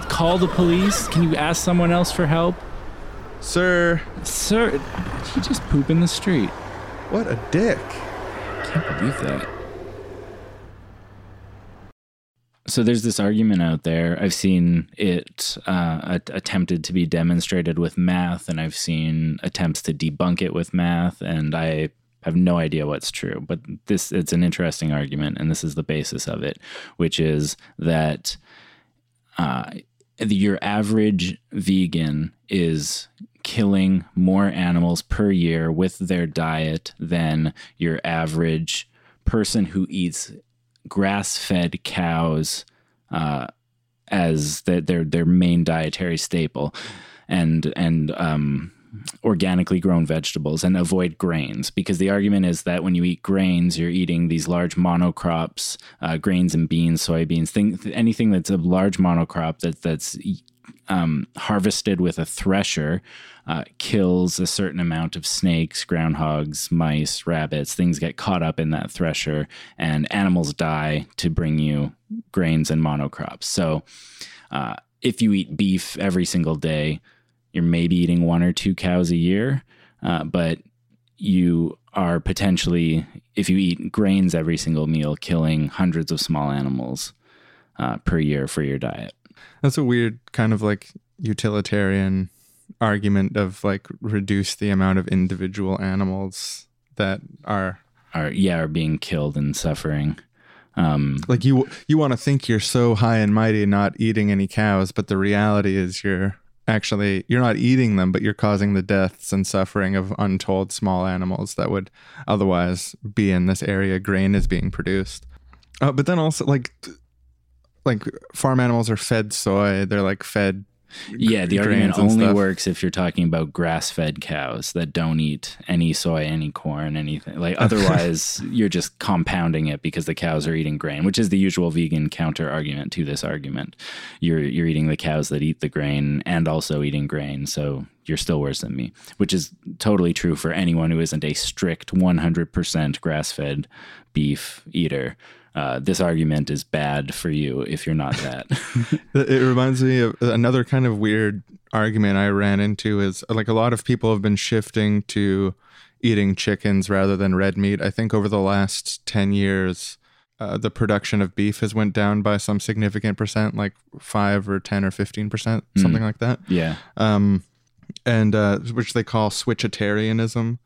call the police? Can you ask someone else for help, Sir, sir? Did he just poop in the street? what a dick. I Can't believe that. So there's this argument out there. I've seen it uh, at- attempted to be demonstrated with math, and I've seen attempts to debunk it with math, and I have no idea what's true. But this it's an interesting argument, and this is the basis of it, which is that uh, your average vegan is killing more animals per year with their diet than your average person who eats grass-fed cows uh, as the, their their main dietary staple, and and um, organically grown vegetables and avoid grains. Because the argument is that when you eat grains, you're eating these large monocrops, uh, grains and beans, soybeans, thing, anything that's a large monocrop that that's um, harvested with a thresher uh, kills a certain amount of snakes, groundhogs, mice, rabbits. Things get caught up in that thresher, and animals die to bring you grains and monocrops. So, uh, if you eat beef every single day, you're maybe eating one or two cows a year, uh, but you are potentially, if you eat grains every single meal, killing hundreds of small animals uh, per year for your diet. That's a weird kind of like utilitarian argument of like reduce the amount of individual animals that are Are yeah, are being killed and suffering. Um, like you you want to think you're so high and mighty not eating any cows, but the reality is you're actually you're not eating them, but you're causing the deaths and suffering of untold small animals that would otherwise be in this area grain is being produced. Uh, but then also like like farm animals are fed soy, they're like fed yeah, the argument only stuff. works if you're talking about grass-fed cows that don't eat any soy, any corn, anything. Like otherwise, you're just compounding it because the cows are eating grain, which is the usual vegan counter argument to this argument. You're you're eating the cows that eat the grain and also eating grain, so you're still worse than me, which is totally true for anyone who isn't a strict 100% grass-fed beef eater. Uh, this argument is bad for you if you're not that. It reminds me of another kind of weird argument I ran into is like a lot of people have been shifting to eating chickens rather than red meat. I think over the last 10 years, uh, the production of beef has went down by some significant percent, like 5 or 10 or 15%, something like that. yeah. Um, and uh, which they call switchitarianism.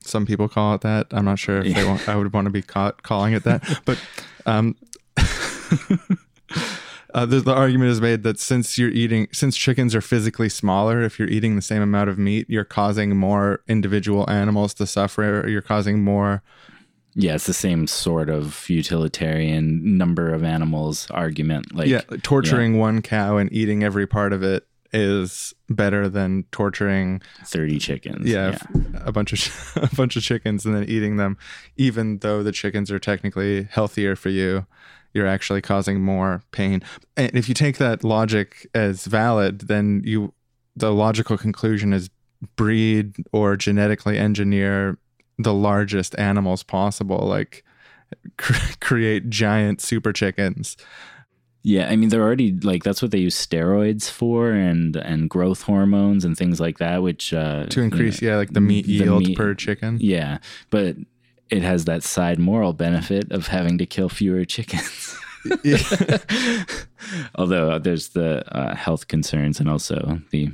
Some people call it that. I'm not sure if they want, I would want to be caught calling it that, but um, uh, the, the argument is made that since you're eating, since chickens are physically smaller, if you're eating the same amount of meat, you're causing more individual animals to suffer. Or you're causing more. Yeah, it's the same sort of utilitarian number of animals argument. Like, yeah, torturing one cow and eating every part of it is better than torturing 30 chickens. yeah, a bunch of a bunch of chickens and then eating them even though the chickens are technically healthier for you you're actually causing more pain. And if you take that logic as valid, then you the logical conclusion is breed or genetically engineer the largest animals possible, like cr- create giant super chickens. Yeah, I mean they're already like that's what they use steroids for and and growth hormones and things like that, which uh, to you increase, know, yeah, like the meat the yield meat- per chicken. Yeah, but it has that side moral benefit of having to kill fewer chickens. Although uh, there's the uh, health concerns and also the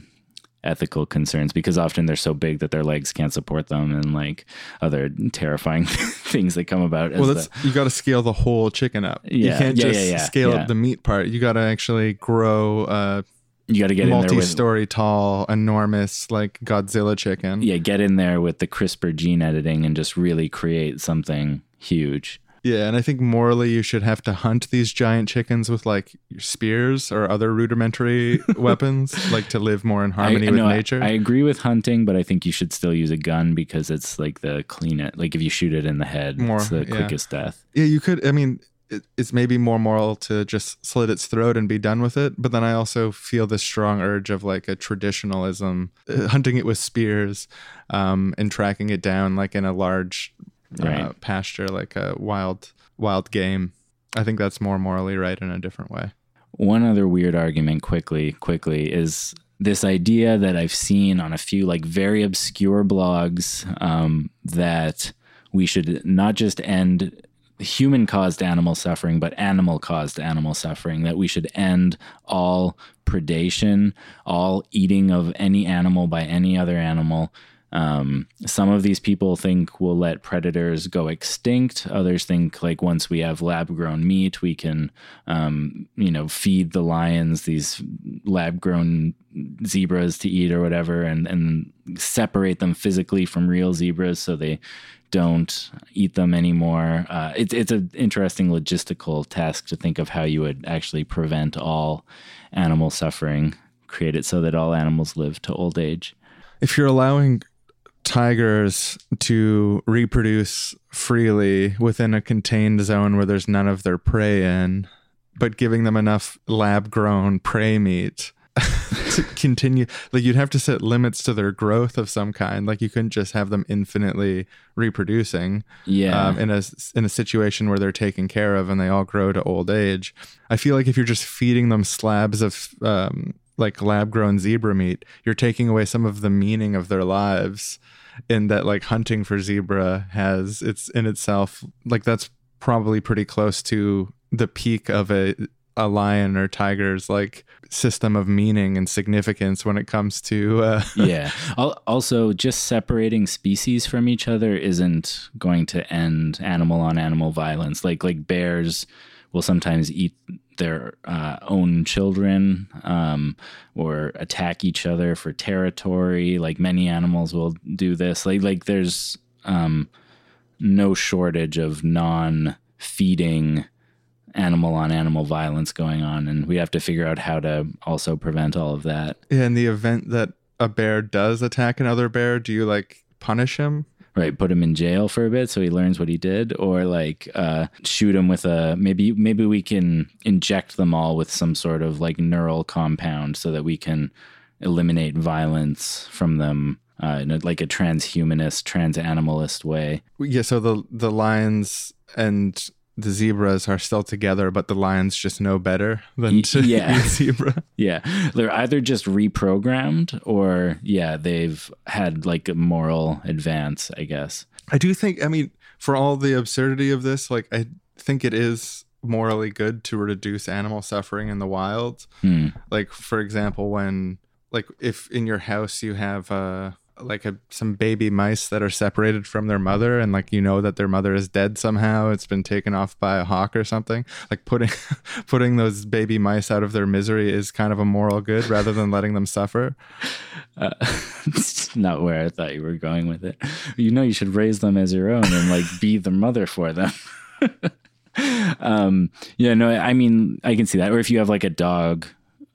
ethical concerns because often they're so big that their legs can't support them and like other terrifying things that come about. As well, the- that's you got to scale the whole chicken up. you can't yeah, just yeah, yeah, scale yeah. up the meat part. You got to actually grow a you got to get in there with multi-story tall, enormous like Godzilla chicken. yeah, get in there with the CRISPR gene editing and just really create something huge. Yeah, and I think morally you should have to hunt these giant chickens with like spears or other rudimentary weapons, like to live more in harmony I, with no, nature. I, agree with hunting, but I think you should still use a gun because it's like the clean it. Like if you shoot it in the head, More, it's the yeah. quickest death. yeah, you could. I mean, it, it's maybe more moral to just slit its throat and be done with it. But then I also feel this strong urge of like a traditionalism, uh, hunting it with spears, um, and tracking it down like in a large uh, pasture, like a wild wild game. I think that's more morally right in a different way. One other weird argument, quickly, quickly, is this idea that I've seen on a few like very obscure blogs um, that we should not just end human caused animal suffering, but animal caused animal suffering, that we should end all predation, all eating of any animal by any other animal. Um, some of these people think we'll let predators go extinct. Others think like once we have lab grown meat, we can, um, you know, feed the lions these lab grown zebras to eat or whatever, and and separate them physically from real zebras so they don't eat them anymore. Uh, it's it's an interesting logistical task to think of how you would actually prevent all animal suffering, create it so that all animals live to old age. if you're allowing tigers to reproduce freely within a contained zone where there's none of their prey in, but giving them enough lab grown prey meat to continue, like you'd have to set limits to their growth of some kind. Like you couldn't just have them infinitely reproducing Yeah. um, in a in a situation where they're taken care of and they all grow to old age. I feel like if you're just feeding them slabs of um, like lab grown zebra meat, you're taking away some of the meaning of their lives. In that, like hunting for zebra has it's in itself like that's probably pretty close to the peak of a a lion or tiger's like system of meaning and significance when it comes to uh, yeah. Also, just separating species from each other isn't going to end animal on animal violence. Like like bears will sometimes eat their uh, own children um, or attack each other for territory. Like many animals will do this. Like like there's um, no shortage of non-feeding animal on animal violence going on and we have to figure out how to also prevent all of that in the event that a bear does attack another bear do you like punish him right put him in jail for a bit so he learns what he did or like uh shoot him with a maybe maybe we can inject them all with some sort of like neural compound so that we can eliminate violence from them uh, in a, like a transhumanist transanimalist way. Yeah, so the the lions and the zebras are still together, but the lions just know better than to yeah. eat zebra. yeah they're either just reprogrammed or yeah they've had like a moral advance i guess I do think, I mean, for all the absurdity of this, like I think it is morally good to reduce animal suffering in the wild. Hmm. Like for example, when like if in your house you have uh like a some baby mice that are separated from their mother and like you know that their mother is dead somehow it's been taken off by a hawk or something like putting putting those baby mice out of their misery is kind of a moral good rather than letting them suffer Uh, it's not where I thought you were going with it. You know, you should raise them as your own and like be the mother for them. um, yeah, no, I mean, I can see that. Or if you have like a dog,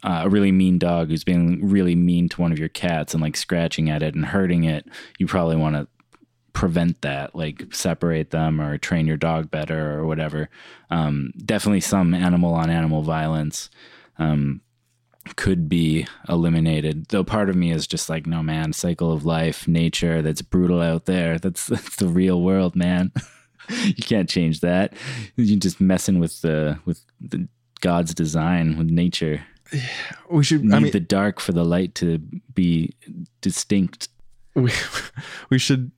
uh, a really mean dog who's being really mean to one of your cats and like scratching at it and hurting it, you probably want to prevent that, like separate them or train your dog better or whatever. Um, definitely some animal on animal violence. Um, could be eliminated. Though part of me is just like, no man, cycle of life, nature, that's brutal out there. That's that's the real world, man. you can't change that. You're just messing with the with the God's design with nature. We should. Need I mean, the dark for the light to be distinct. we, we should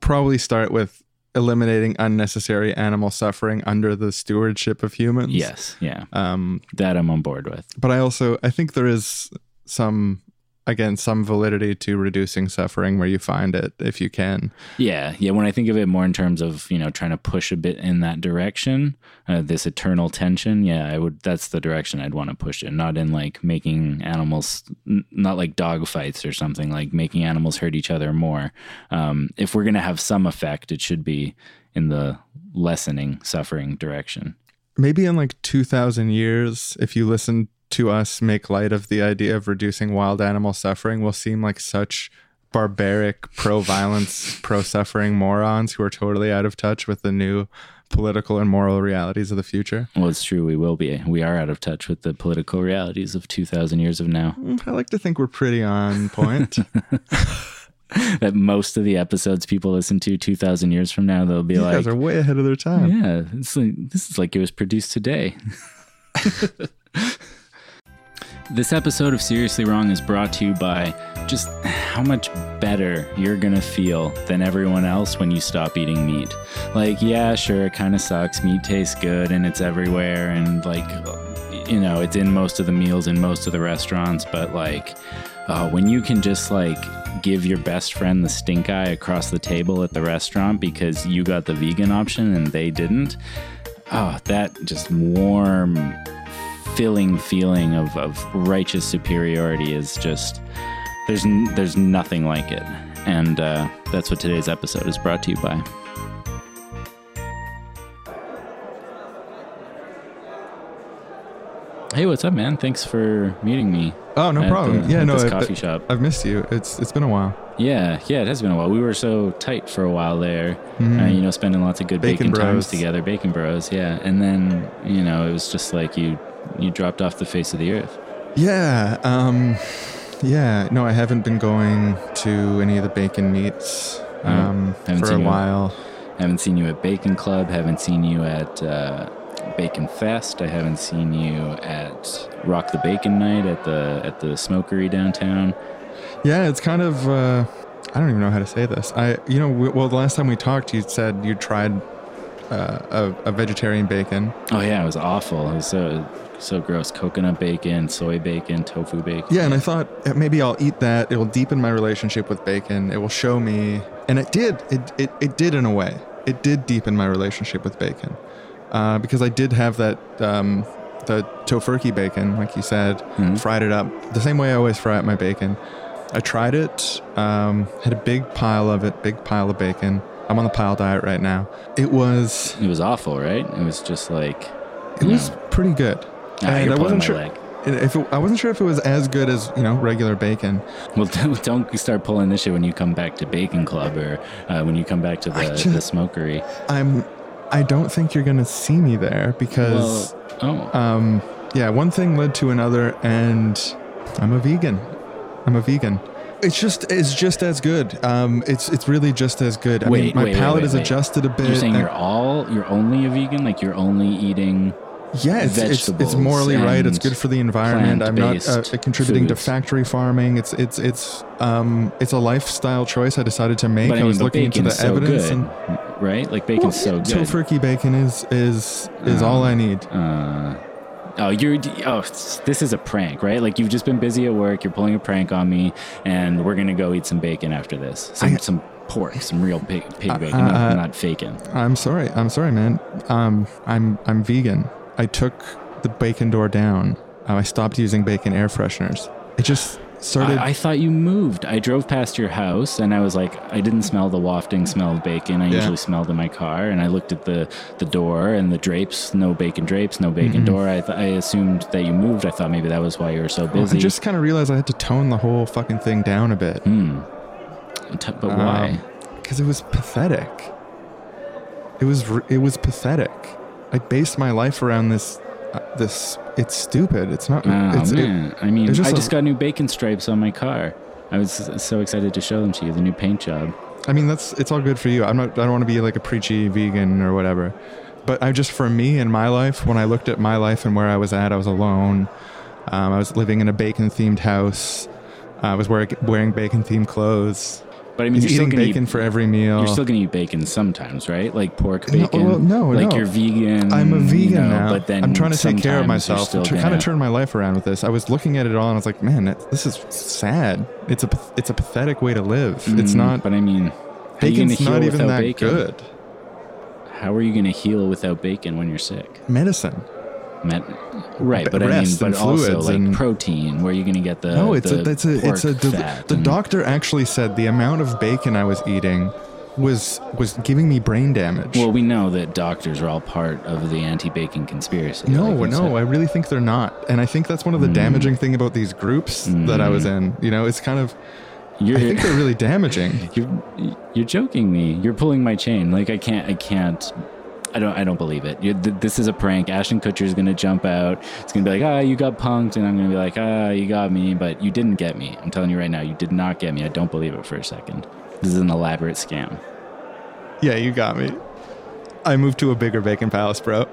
probably start with eliminating unnecessary animal suffering under the stewardship of humans. Yes, yeah, Um, that I'm on board with. but I also I think there is some again some validity to reducing suffering where you find it if you can. Yeah, yeah. When I think of it more in terms of you know trying to push a bit in that direction, uh, this eternal tension. Yeah, I would. That's the direction I'd want to push it. Not in like making animals, n- not like dog fights or something. Like making animals hurt each other more. Um, if we're gonna have some effect, it should be in the lessening suffering direction. Maybe in like 2000 years if you listen to us make light of the idea of reducing wild animal suffering we'll seem like such barbaric pro-violence pro-suffering morons who are totally out of touch with the new political and moral realities of the future. Well, it's true. We will be. We are out of touch with the political realities of two thousand years of now. Mm, I like to think we're pretty on point. that most of the episodes people listen to 2000 years from now they'll be you like guys are way ahead of their time. yeah it's like, this is like it was produced today this episode of seriously wrong is brought to you by just how much better you're gonna feel than everyone else when you stop eating meat. Like yeah sure it kind of sucks. Meat tastes good and it's everywhere and like you know it's in most of the meals in most of the restaurants but like uh, when you can just like give your best friend the stink eye across the table at the restaurant because you got the vegan option and they didn't oh that just warm filling feeling of, of righteous superiority is just there's n- there's nothing like it and uh, that's what today's episode is brought to you by hey what's up man thanks for meeting me Oh, no problem. the- yeah, no, this I, coffee shop I've missed you. It's it's been a while. yeah yeah it has been a while we were so tight for a while there uh, you know spending lots of good Mm-hmm. Bacon bacon, times together bacon bros yeah and then you know it was just like you you dropped off the face of the earth Yeah, um, yeah. No, I haven't been going to any of the bacon meets um, Haven't for a while. Haven't seen you at Bacon Club. Haven't seen you at uh, Bacon Fest. I haven't seen you at Rock the Bacon Night at the at the Smokery downtown. Yeah, it's kind of. Uh, I don't even know how to say this. I, you know, w- well, the last time we talked, you said you tried uh, a, a vegetarian bacon. Oh yeah, it was awful. It was so so gross. Coconut bacon, soy bacon, tofu bacon. Yeah, and I thought uh, maybe I'll eat that. It will deepen my relationship with bacon. It will show me, and it did. It it, it did in a way. It did deepen my relationship with bacon, uh, because I did have that um, the Tofurky bacon, like you said, fried it up the same way I always fry up my bacon. I tried it. Um, had a big pile of it, big pile of bacon. I'm on the pile diet right now. It was It was awful, right? It was just like it was pretty good. I wasn't sure. leg. If it, I wasn't sure if it was as good as you know regular bacon. Well, don't, don't start pulling this shit when you come back to Bacon Club or uh, when you come back to the, just- the Smokery. I'm. I don't think you're gonna see me there because, Well, oh, um, yeah, one thing led to another, and I'm a vegan. I'm a vegan. It's just it's just as good. Um, it's it's really just as good. I mean, Wait, my wait, palate wait, is adjusted a bit. you're saying you're all you're only a vegan? Like you're only eating yeah, it's, it's it's morally right. It's good for the environment. I'm not uh, contributing to factory farming. It's it's it's um it's a lifestyle choice I decided to make. But I, I was looking into the so evidence good, and right? Like bacon's so good. Tofurky bacon is is is all I need. Uh, oh, you're oh, this is a prank, right? Like you've just been busy at work. You're pulling a prank on me, and we're gonna go eat some bacon after this. Some I- some pork, some real pig, pig bacon, uh, not, uh, not faking. I'm sorry. I'm sorry, man. Um, I'm I'm vegan. I took the bacon door down. Uh, I stopped using bacon air fresheners. It just started. I, I thought you moved. I drove past your house and I was like, I didn't smell the wafting smell of bacon. I Yeah. usually smelled in my car. And I looked at the, the door and the drapes, no bacon drapes, no bacon door. I, th- I assumed that you moved. I thought maybe that was why you were so busy. I just kind of realized I had to tone the whole fucking thing down a bit. Hmm. T- but why? because it was pathetic. It was it was pathetic. I based my life around this uh, this. It's stupid. It's not. Oh it's, it- man, I mean, there's I just just a- got new bacon stripes on my car. I was so excited to show them to you, the new paint job. I mean, that's it's all good for you. I'm not. I don't want to be like a preachy vegan or whatever. But I just for me in my life, when I looked at my life and where I was at, I was alone. Um, I was living in a bacon themed house. I was wearing wearing bacon themed clothes. But I mean, you're still eating bacon eat, for every meal. You're still gonna eat bacon sometimes, right? Like pork No, bacon. well, no, like no. you're vegan. I'm a you vegan know, now. But then I'm trying to take care of myself. To kind gonna- of turn my life around with this. I was looking at it all and I was like, man, that- this is sad. It's a it's a pathetic way to live. it's Mm, not. But I mean, how are you gonna Bacon's not even that bacon? good. How are you gonna heal without bacon when you're sick? Medicine. Met, right, But I mean, but and also like protein. Where are you gonna get the? No, it's the a it's a it's a the, fat the and- doctor actually said the amount of bacon I was eating was was giving me brain damage. Well, we know that doctors are all part of the anti-bacon conspiracy. no, like no, said. I really think they're not. And I think that's one of the mm. damaging thing about these groups that I was mm-hmm. in. You know, it's kind of You're, I think they're really damaging. you're you're joking me. You're pulling my chain. Like I can't. I can't. I don't. I don't believe it. you th- this is a prank. Ashton Kutcher is gonna jump out. It's gonna be like, ah, you got punked, and I'm gonna be like, ah, you got me, but you didn't get me. I'm telling you right now, you did not get me. I don't believe it for a second. This is an elaborate scam. Yeah, you got me. I moved to a bigger bacon palace, bro.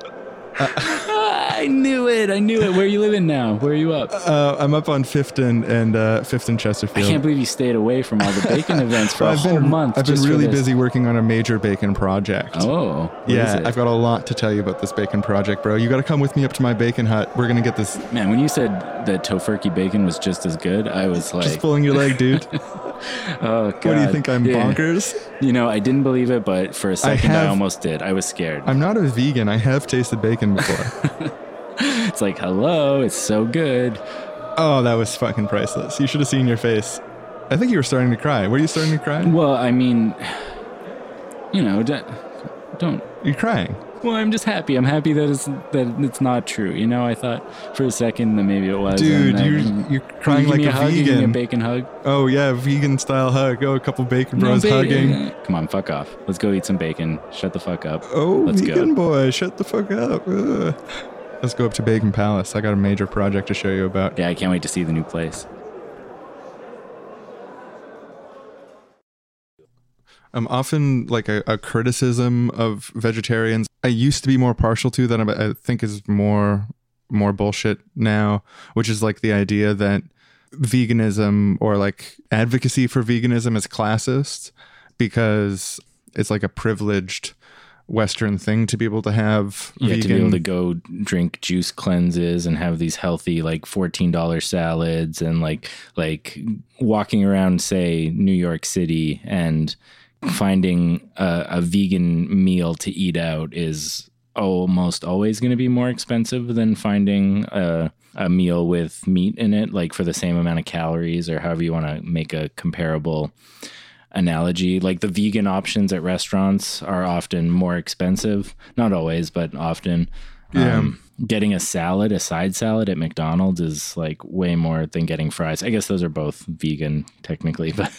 Ah, I knew it. I knew it. Where are you living now? Where are you up? Uh, I'm up on Fifth and and uh, Fifth and Chesterfield. I can't believe you stayed away from all the bacon events for a I've whole been month. I've been really busy working on a major bacon project. Oh, yeah? I've got a lot to tell you about this bacon project, bro. You got to come with me up to my bacon hut. We're gonna get this. Man, when you said that Tofurky bacon was just as good, I was like, Just pulling your leg, dude. oh, God. what do you think? I'm Yeah. bonkers. You know, I didn't believe it, but for a second, I, have- almost did. I was scared. I'm not a vegan. I have tasted bacon before. it's like, hello, it's so good. oh, that was fucking priceless. You should have seen your face. I think you were starting to cry. Were you starting to cry? Well, I mean, you know, don't. don't You're crying. Well, I'm just happy. I'm happy that it's that it's not true. You know, I thought for a second that maybe it was. Dude, and you're, you're crying you like a, a, hug? Me a bacon hug. oh, yeah, vegan style hug. Oh, a couple bacon bros No, hugging. Come on, fuck off. Let's go eat some bacon. Shut the fuck up. Oh, Let's vegan go. boy, shut the fuck up. Ugh. Let's go up to Bacon Palace. I got a major project to show you about. Yeah, I can't wait to see the new place. I'm often like a, a criticism of vegetarians. I used to be more partial to that. I think is more more bullshit now, which is like the idea that veganism or like advocacy for veganism is classist because it's like a privileged Western thing to be able to have Yeah, vegan. to be able to go drink juice cleanses and have these healthy like fourteen dollar salads and like like walking around say New York City and finding a, a vegan meal to eat out is almost always going to be more expensive than finding a, a meal with meat in it, like for the same amount of calories or however you want to make a comparable analogy. Like the vegan options at restaurants are often more expensive. Not always, but often. Yeah. Um, getting a salad, a side salad at McDonald's is like way more than getting fries. I guess those are both vegan technically, but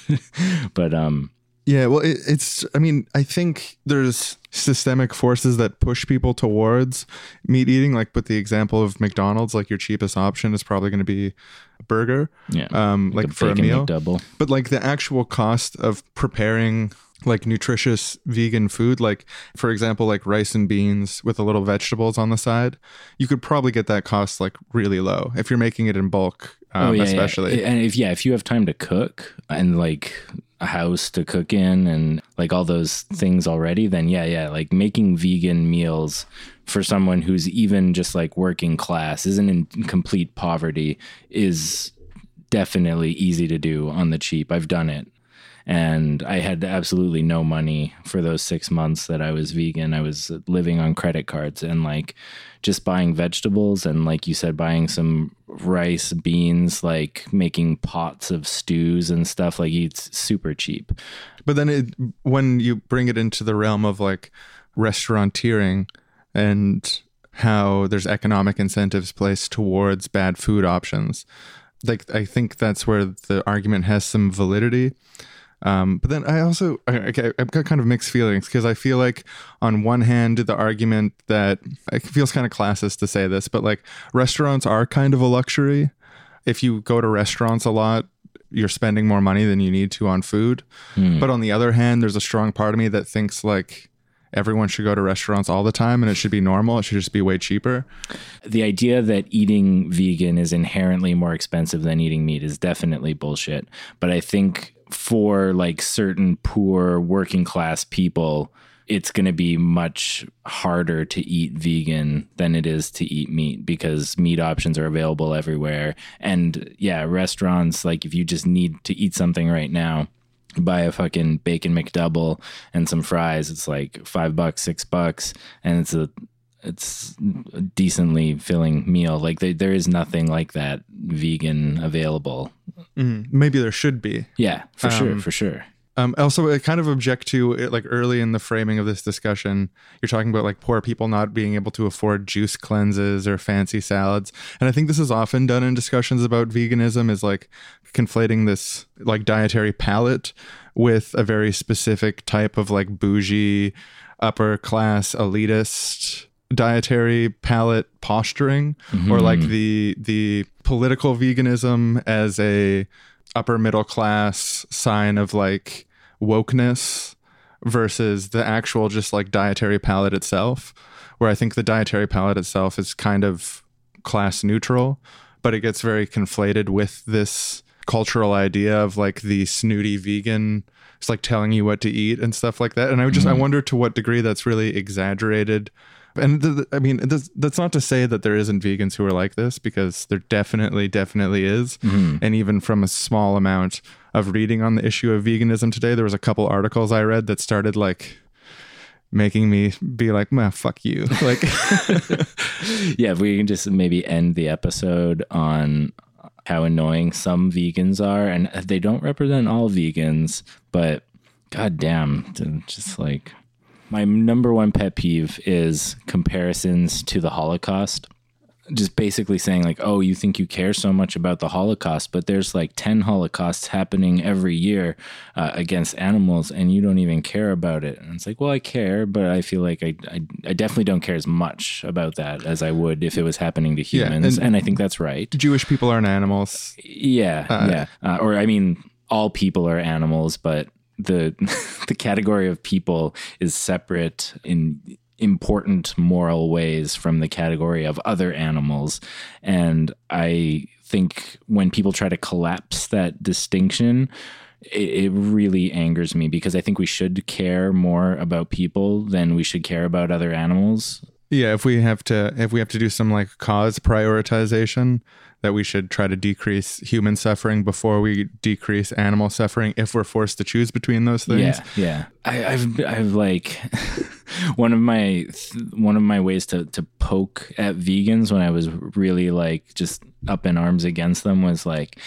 but um Yeah, well, it, it's. I mean, I think there's systemic forces that push people towards meat eating. Like, with the example of McDonald's, like your cheapest option is probably going to be a burger, yeah. um, like, a for a meal. McDouble. But like the actual cost of preparing like nutritious vegan food, like for example, like rice and beans with a little vegetables on the side, you could probably get that cost like really low if you're making it in bulk, um, Oh, yeah, especially. yeah. And if yeah, if you have time to cook and like a house to cook in and like all those things already, then yeah, yeah, like making vegan meals for someone who's even just like working class, isn't in complete poverty, is definitely easy to do on the cheap. I've done it. And I had absolutely no money for those six months that I was vegan. I was living on credit cards and like just buying vegetables and, like you said, buying some rice, beans, like making pots of stews and stuff. Like it's super cheap. But then it, when you bring it into the realm of like restauranteering and how there's economic incentives placed towards bad food options, like I think that's where the argument has some validity. Um, but then I also I, I, I've got kind of mixed feelings because I feel like on one hand the argument that it feels kind of classist to say this, but like restaurants are kind of a luxury. If you go to restaurants a lot, you're spending more money than you need to on food. Hmm. But on the other hand, there's a strong part of me that thinks like everyone should go to restaurants all the time and it should be normal. It should just be way cheaper. the idea that eating vegan is inherently more expensive than eating meat is definitely bullshit. But I think for like certain poor working class people, it's going to be much harder to eat vegan than it is to eat meat because meat options are available everywhere. And yeah, restaurants, like if you just need to eat something right now, buy a fucking bacon McDouble and some fries, it's like five bucks, six bucks, and it's a it's a decently filling meal. Like there, there is nothing like that vegan available. Maybe there should be. Yeah, for sure, Um, for sure. Um, also, I kind of object to it, like early in the framing of this discussion, you're talking about like poor people not being able to afford juice cleanses or fancy salads, and I think this is often done in discussions about veganism is like conflating this like dietary palate with a very specific type of like bougie, upper class, elitist dietary palate posturing, or mm-hmm. like the the political veganism as a upper middle class sign of like wokeness versus the actual just like dietary palate itself where i think the dietary palate itself is kind of class neutral but it gets very conflated with this cultural idea of like the snooty vegan it's like telling you what to eat and stuff like that. And i just i mm-hmm. wonder to what degree that's really exaggerated and th- I mean, that's, that's not to say that there isn't vegans who are like this, because there definitely, definitely is. Mm-hmm. And even from a small amount of reading on the issue of veganism today, there was a couple articles I read that started like making me be like, "Man, fuck you!" Like, Yeah, if we can just maybe end the episode on how annoying some vegans are, and they don't represent all vegans, but god goddamn, just like my number one pet peeve is comparisons to the Holocaust. Just basically saying like, oh, you think you care so much about the Holocaust, but there's like ten Holocausts happening every year uh, against animals, and you don't even care about it. And it's like, well, I care, but I feel like I, I, I definitely don't care as much about that as I would if it was happening to Yeah, humans. and- and I think that's right. Jewish people aren't animals. Yeah, yeah. Uh, or I mean, all people are animals, but the the category of people is separate in important moral ways from the category of other animals, and I think when people try to collapse that distinction. It, it really angers me because I think we should care more about people than we should care about other animals. Yeah, if we have to, if we have to do some like cause prioritization, that we should try to decrease human suffering before we decrease animal suffering, if we're forced to choose between those things. Yeah, yeah. I, I've I've like one of my one of my ways to to poke at vegans when I was really like just up in arms against them was like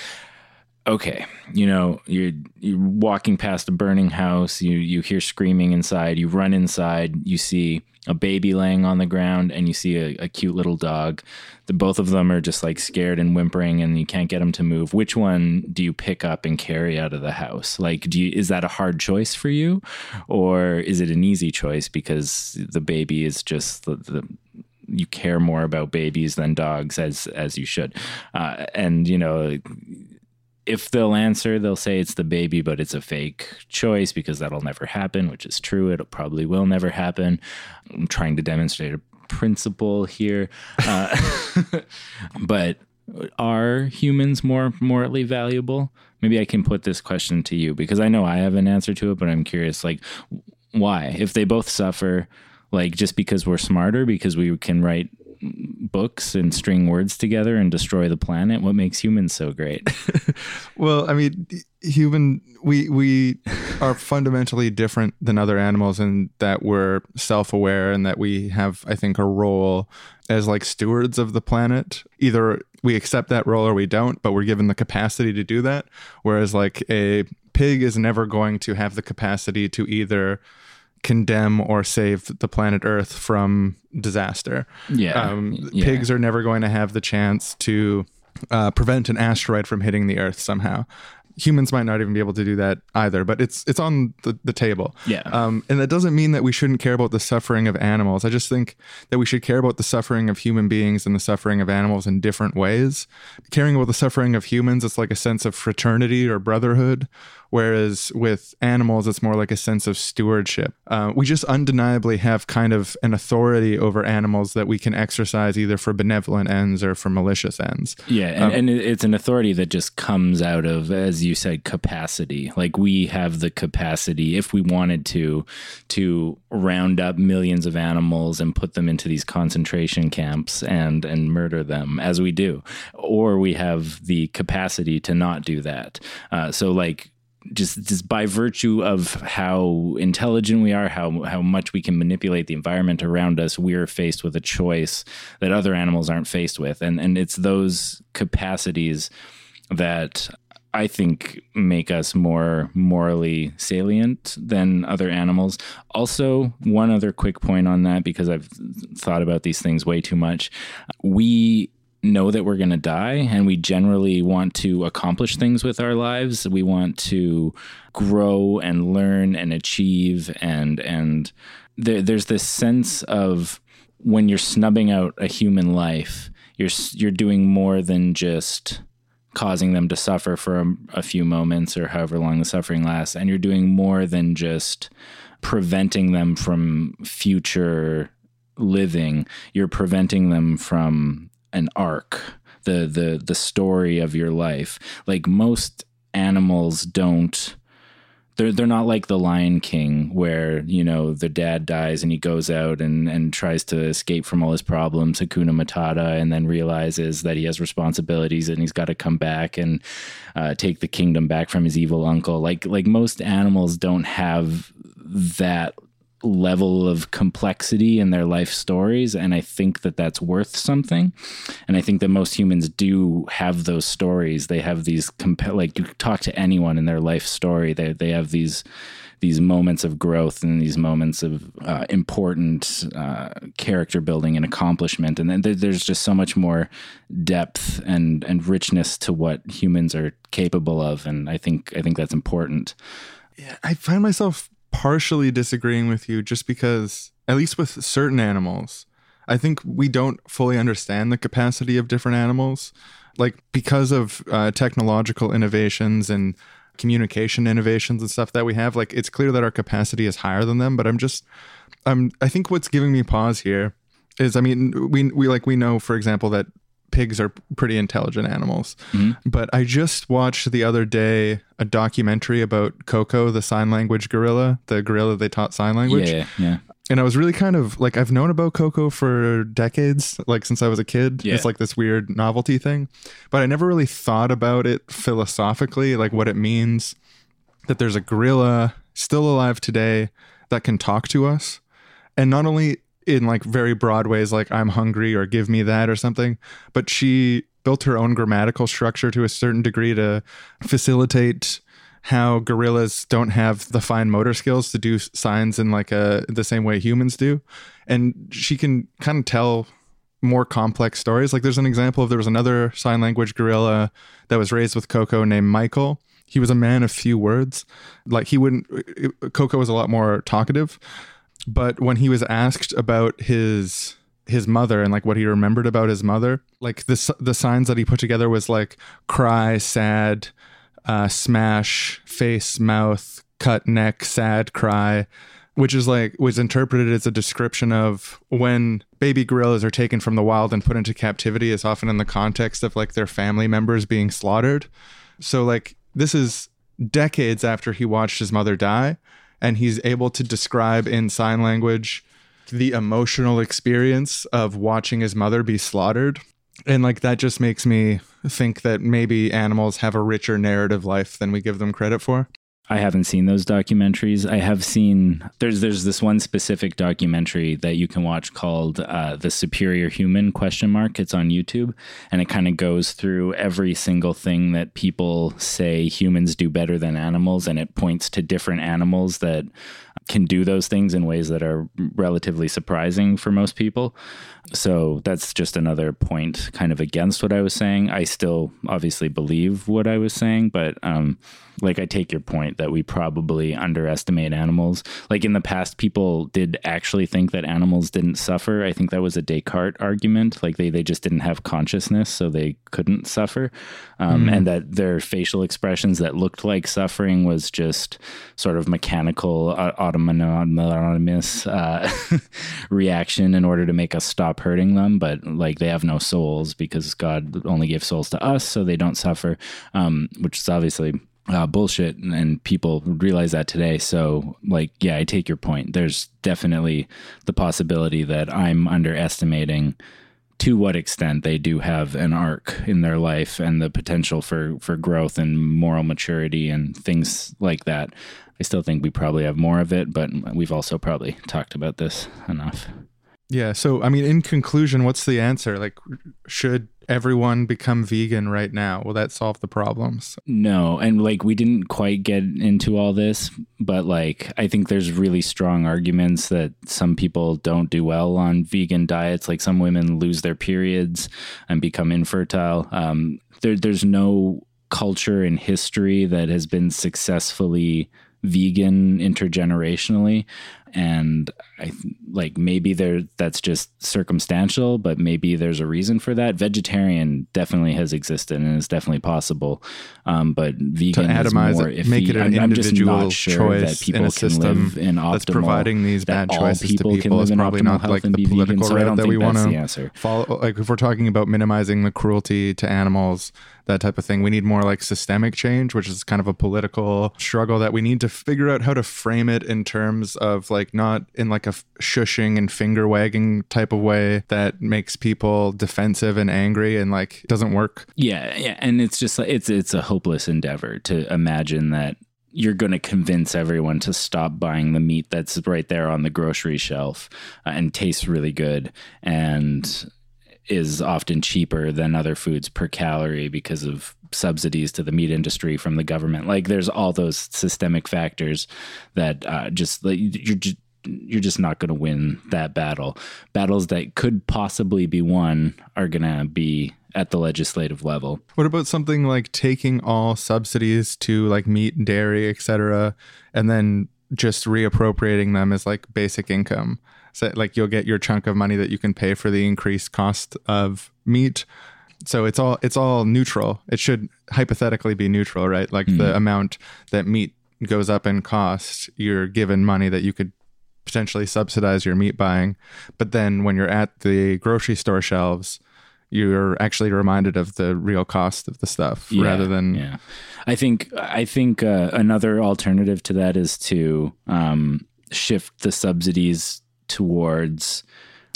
okay, you know, you're you're walking past a burning house, you you hear screaming inside, you run inside, you see a baby laying on the ground and you see a, a cute little dog. The both of them are just like scared and whimpering and you can't get them to move. Which one do you pick up and carry out of the house? Like do you is that a hard choice for you or is it an easy choice because the baby is just the, the you care more about babies than dogs as as you should. Uh, and you know if they'll answer, they'll say it's the baby, but it's a fake choice because that'll never happen, which is true. It probably will never happen. I'm trying to demonstrate a principle here. Uh, but are humans more morally valuable? Maybe I can put this question to you because I know I have an answer to it, but I'm curious like, why? If they both suffer, like just because we're smarter, because we can write books and string words together and destroy the planet, what makes humans so great? Well, I mean, human we we are fundamentally different than other animals in that we're self-aware and that we have I think a role as like stewards of the planet. Either we accept that role or we don't, but we're given the capacity to do that. Whereas like a pig is never going to have the capacity to either condemn or save the planet Earth from disaster. Yeah, Um, yeah. Pigs are never going to have the chance to uh, prevent an asteroid from hitting the Earth somehow. humans might not even be able to do that either, but it's it's on the, the table. Yeah. Um, and that doesn't mean that we shouldn't care about the suffering of animals. I just think that we should care about the suffering of human beings and the suffering of animals in different ways. Caring about the suffering of humans, it's like a sense of fraternity or brotherhood, whereas with animals, it's more like a sense of stewardship. Uh, we just undeniably have kind of an authority over animals that we can exercise either for benevolent ends or for malicious ends. Yeah, and, and it's an authority that just comes out of, as you said, capacity. Like we have the capacity, if we wanted to, to round up millions of animals and put them into these concentration camps and and murder them, as we do, or we have the capacity to not do that. Uh, so, like just just by virtue of how intelligent we are, how how much we can manipulate the environment around us, we're faced with a choice that other animals aren't faced with, and and it's those capacities that I think make us more morally salient than other animals. Also, one other quick point on that because I've thought about these things way too much. We know that we're going to die and we generally want to accomplish things with our lives. We want to grow and learn and achieve and and there, there's this sense of when you're snubbing out a human life you're you're doing more than just causing them to suffer for a, a few moments or however long the suffering lasts and you're doing more than just preventing them from future living. You're preventing them from an arc the the the story of your life. Like most animals don't they're they're not like the Lion King where you know the dad dies and he goes out and and tries to escape from all his problems Hakuna Matata and then realizes that he has responsibilities and he's got to come back and uh, take the kingdom back from his evil uncle. Like like most animals don't have that level of complexity in their life stories and i think that that's worth something. And i think that most humans do have those stories. They have these like you talk to anyone in their life story they they have these these moments of growth and these moments of uh, important uh, character building and accomplishment. And then there's just so much more depth and and richness to what humans are capable of and i think i think that's important. Yeah, I find myself partially disagreeing with you just because, at least with certain animals, I think we don't fully understand the capacity of different animals. Like, because of uh, technological innovations and communication innovations and stuff that we have, like, it's clear that our capacity is higher than them. But I'm just, I'm, I think what's giving me pause here is, I mean, we, we like, we know, for example, that pigs are pretty intelligent animals. Mm-hmm. But I just watched the other day a documentary about Koko, the sign language gorilla, the gorilla they taught sign language. yeah yeah And I was really kind of like, I've known about Koko for decades, like since I was a kid. Yeah. It's like this weird novelty thing. But I never really thought about it philosophically, like what it means that there's a gorilla still alive today that can talk to us. And not only in like very broad ways, like I'm hungry or give me that or something, but she built her own grammatical structure to a certain degree to facilitate how gorillas don't have the fine motor skills to do signs in like a the same way humans do. And she can kind of tell more complex stories. Like there's an example of there was another sign language gorilla that was raised with Koko named michael. He was a man of few words. Like he wouldn't uh, uh, Koko was a lot more talkative but when he was asked about his his mother and like what he remembered about his mother like the the signs that he put together was like cry sad uh, smash face mouth cut neck sad cry which is like was interpreted as a description of when baby gorillas are taken from the wild and put into captivity is often in the context of like their family members being slaughtered. So like this is decades after he watched his mother die and he's able to describe in sign language the emotional experience of watching his mother be slaughtered. And like that just makes me think that maybe animals have a richer narrative life than we give them credit for I haven't seen those documentaries. I have seen there's there's this one specific documentary that you can watch called uh, "The Superior Human?" question mark. It's on YouTube, and it kind of goes through every single thing that people say humans do better than animals, and it points to different animals that can do those things in ways that are relatively surprising for most people. So that's just another point kind of against what I was saying. I still obviously believe what I was saying, but um, like I take your point that we probably underestimate animals. Like in the past, people did actually think that animals didn't suffer. I think that was a Descartes argument. Like they, they just didn't have consciousness, so they couldn't suffer. Um, And that their facial expressions that looked like suffering was just sort of mechanical, uh, autonomous uh, reaction in order to make us stop hurting them. But like they have no souls because God only gave souls to us, so they don't suffer, um, which is obviously uh, bullshit, and, and people realize that today. So, like, yeah, I take your point. There's definitely the possibility that I'm underestimating to what extent they do have an arc in their life and the potential for for growth and moral maturity and things like that. I still think we probably have more of it, but we've also probably talked about this enough. Yeah. So, I mean, in conclusion, what's the answer? Like, should everyone become vegan right now? Will that solve the problems? No, and like we didn't quite get into all this, but like I think there's really strong arguments that some people don't do well on vegan diets. Like some women lose their periods and become infertile. Um, there, there's no culture in history that has been successfully vegan intergenerationally and I th- like maybe there that's just circumstantial, but maybe there's a reason for that. Vegetarian definitely has existed and is definitely possible, um, but vegan to is more it, iffy. make it an I'm, I'm just not sure choice that people in a can system live in optimal. that's providing these bad choices to people can people is probably not like the political So route that we wanna answer. follow like if we're talking about minimizing the cruelty to animals that type of thing we need more like systemic change which is kind of a political struggle that we need to figure out how to frame it in terms of like not in like a f- shushing and finger wagging type of way that makes people defensive and angry and like doesn't work Yeah, yeah, and it's just like it's it's a hopeless endeavor to imagine that you're going to convince everyone to stop buying the meat that's right there on the grocery shelf uh, and tastes really good and is often cheaper than other foods per calorie because of subsidies to the meat industry from the government. Like there's all those systemic factors that uh, just like you're just you're just not going to win that battle. Battles that could possibly be won are going to be at the legislative level. What about something like taking all subsidies to like meat, dairy, etc., and then just reappropriating them as like basic income? So like you'll get your chunk of money that you can pay for the increased cost of meat. So it's all it's all neutral. It should hypothetically be neutral, right? Like the mm-hmm. amount that meat goes up in cost, you're given money that you could potentially subsidize your meat buying. But then when you're at the grocery store shelves, you're actually reminded of the real cost of the stuff rather than yeah. I think I think uh, another alternative to that is to um, shift the subsidies towards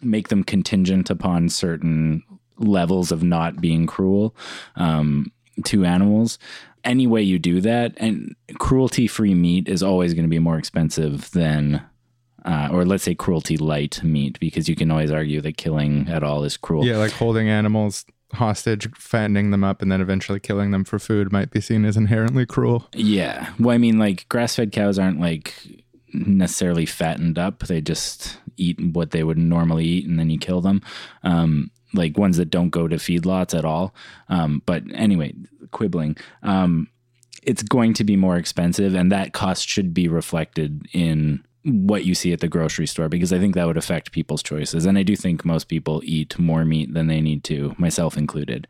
make them contingent upon certain levels of not being cruel um, to animals. Any way you do that, and cruelty-free meat is always going to be more expensive than. Uh, or let's say cruelty light meat, because you can always argue that killing at all is cruel. Yeah, like holding animals hostage, fattening them up, and then eventually killing them for food might be seen as inherently cruel. Yeah. Well, I mean, like grass fed cows aren't like necessarily fattened up. They just eat what they would normally eat and then you kill them. Um, like ones that don't go to feedlots at all. Um, but anyway, quibbling. Um, it's going to be more expensive, and that cost should be reflected in what you see at the grocery store because I think that would affect people's choices. And I do think most people eat more meat than they need to, myself included.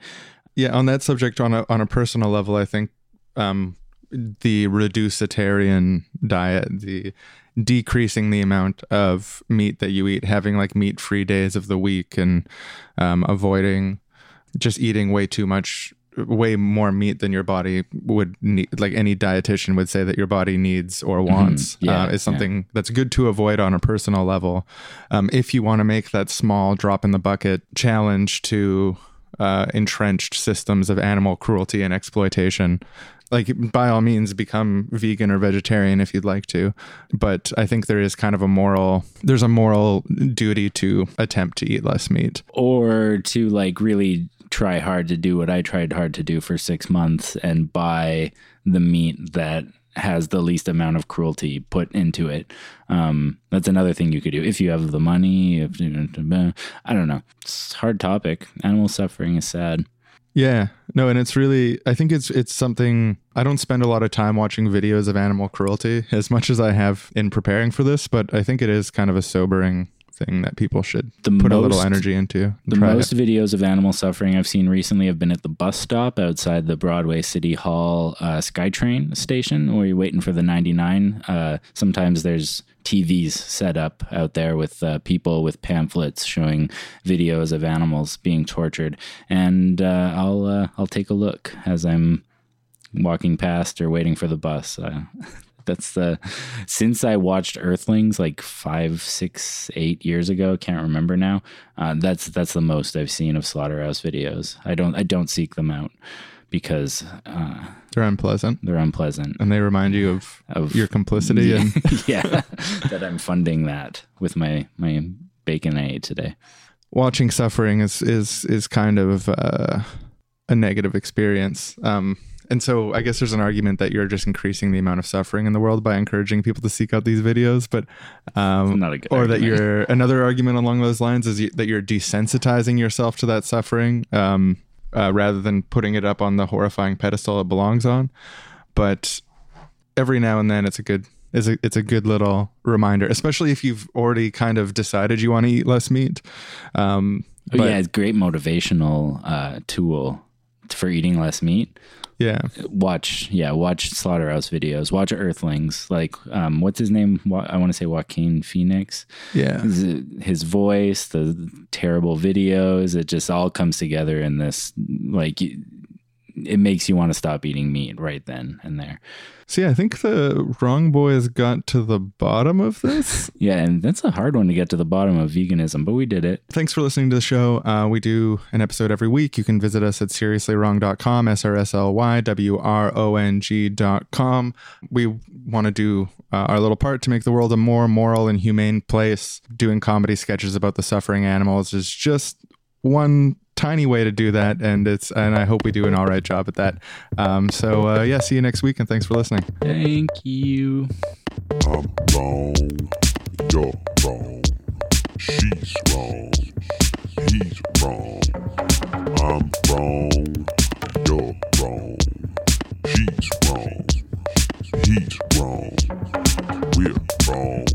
Yeah, on that subject, on a on a personal level, I think um, the reducitarian diet, the decreasing the amount of meat that you eat, having like meat free days of the week, and um, avoiding just eating way too much, way more meat than your body would need. Like any dietitian would say that your body needs or wants, Yeah, uh, is something that's good to avoid on a personal level. Um, if you want to make that small drop in the bucket challenge to uh, entrenched systems of animal cruelty and exploitation, like by all means become vegan or vegetarian if you'd like to but i think there is kind of a moral there's a moral duty to attempt to eat less meat or to like really try hard to do what I tried hard to do for six months and buy the meat that has the least amount of cruelty put into it. Um, that's another thing you could do if you have the money. If, I don't know. It's a hard topic. Animal suffering is sad. Yeah. No, and it's really I think it's it's something I don't spend a lot of time watching videos of animal cruelty as much as I have in preparing for this, but I think it is kind of a sobering thing that people should The put a little energy into. The most to- videos of animal suffering I've seen recently have been at the bus stop outside the Broadway City Hall uh, SkyTrain station, where you're waiting for the 99. Uh, sometimes there's TVs set up out there with uh, people with pamphlets showing videos of animals being tortured, and uh, I'll uh, I'll take a look as I'm walking past or waiting for the bus. Uh, that's the since I watched Earthlings like five, six, eight years ago. Can't remember now. Uh, that's that's the most I've seen of slaughterhouse videos. I don't I don't seek them out because uh, they're unpleasant they're unpleasant. and they remind you of, Of your complicity and yeah, that I'm funding that with my my bacon I ate today. watching suffering is is is kind of uh, a negative experience. Um, and so I guess there's an argument that you're just increasing the amount of suffering in the world by encouraging people to seek out these videos, but um, Not a good or that you're another argument along those lines is you, that you're desensitizing yourself to that suffering um, uh, rather than putting it up on the horrifying pedestal it belongs on. But every now and then, it's a good it's a it's a good little reminder, especially if you've already kind of decided you want to eat less meat. Um, Oh, but- yeah, it's great motivational uh, tool for eating less meat. Yeah, watch yeah watch slaughterhouse videos. Watch earthlings. Like um what's his name? I want to say joaquin phoenix. Yeah. his, his voice the terrible videos it just all comes together in this like it makes you want to stop eating meat right then and there See, I think the wrong boys got to the bottom of this. yeah and that's a hard one to get to the bottom of veganism but we did it Thanks for listening to the show. Uh, we do an episode every week. You can visit us at seriouslywrong.com, S R S L Y W R O N G.com. We want to do uh, our little part to make the world a more moral and humane place. Doing comedy sketches about the suffering animals is just one tiny way to do that and it's and i hope we do an all right job at that um, so uh, yeah see you next week and thanks for listening thank you I'm wrong, you're wrong. She's wrong, he's wrong. I'm wrong, you're wrong. She's wrong, he's wrong. We're wrong,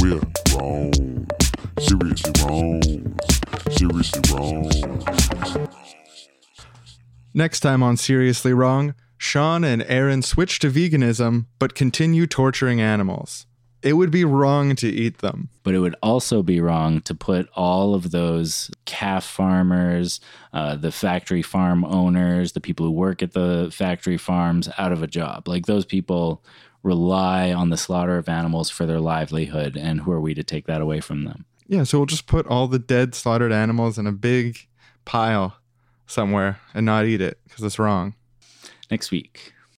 we're wrong. Seriously wrong, seriously wrong. Next time on Seriously Wrong, Sean and Aaron switch to veganism but continue torturing animals. It would be wrong to eat them. but it would also be wrong to put all of those calf farmers, uh, the factory farm owners, the people who work at the factory farms out of a job. Like those people rely on the slaughter of animals for their livelihood, and who are we to take that away from them? Yeah, so we'll just put all the dead slaughtered animals in a big pile somewhere and not eat it because it's wrong. Next week.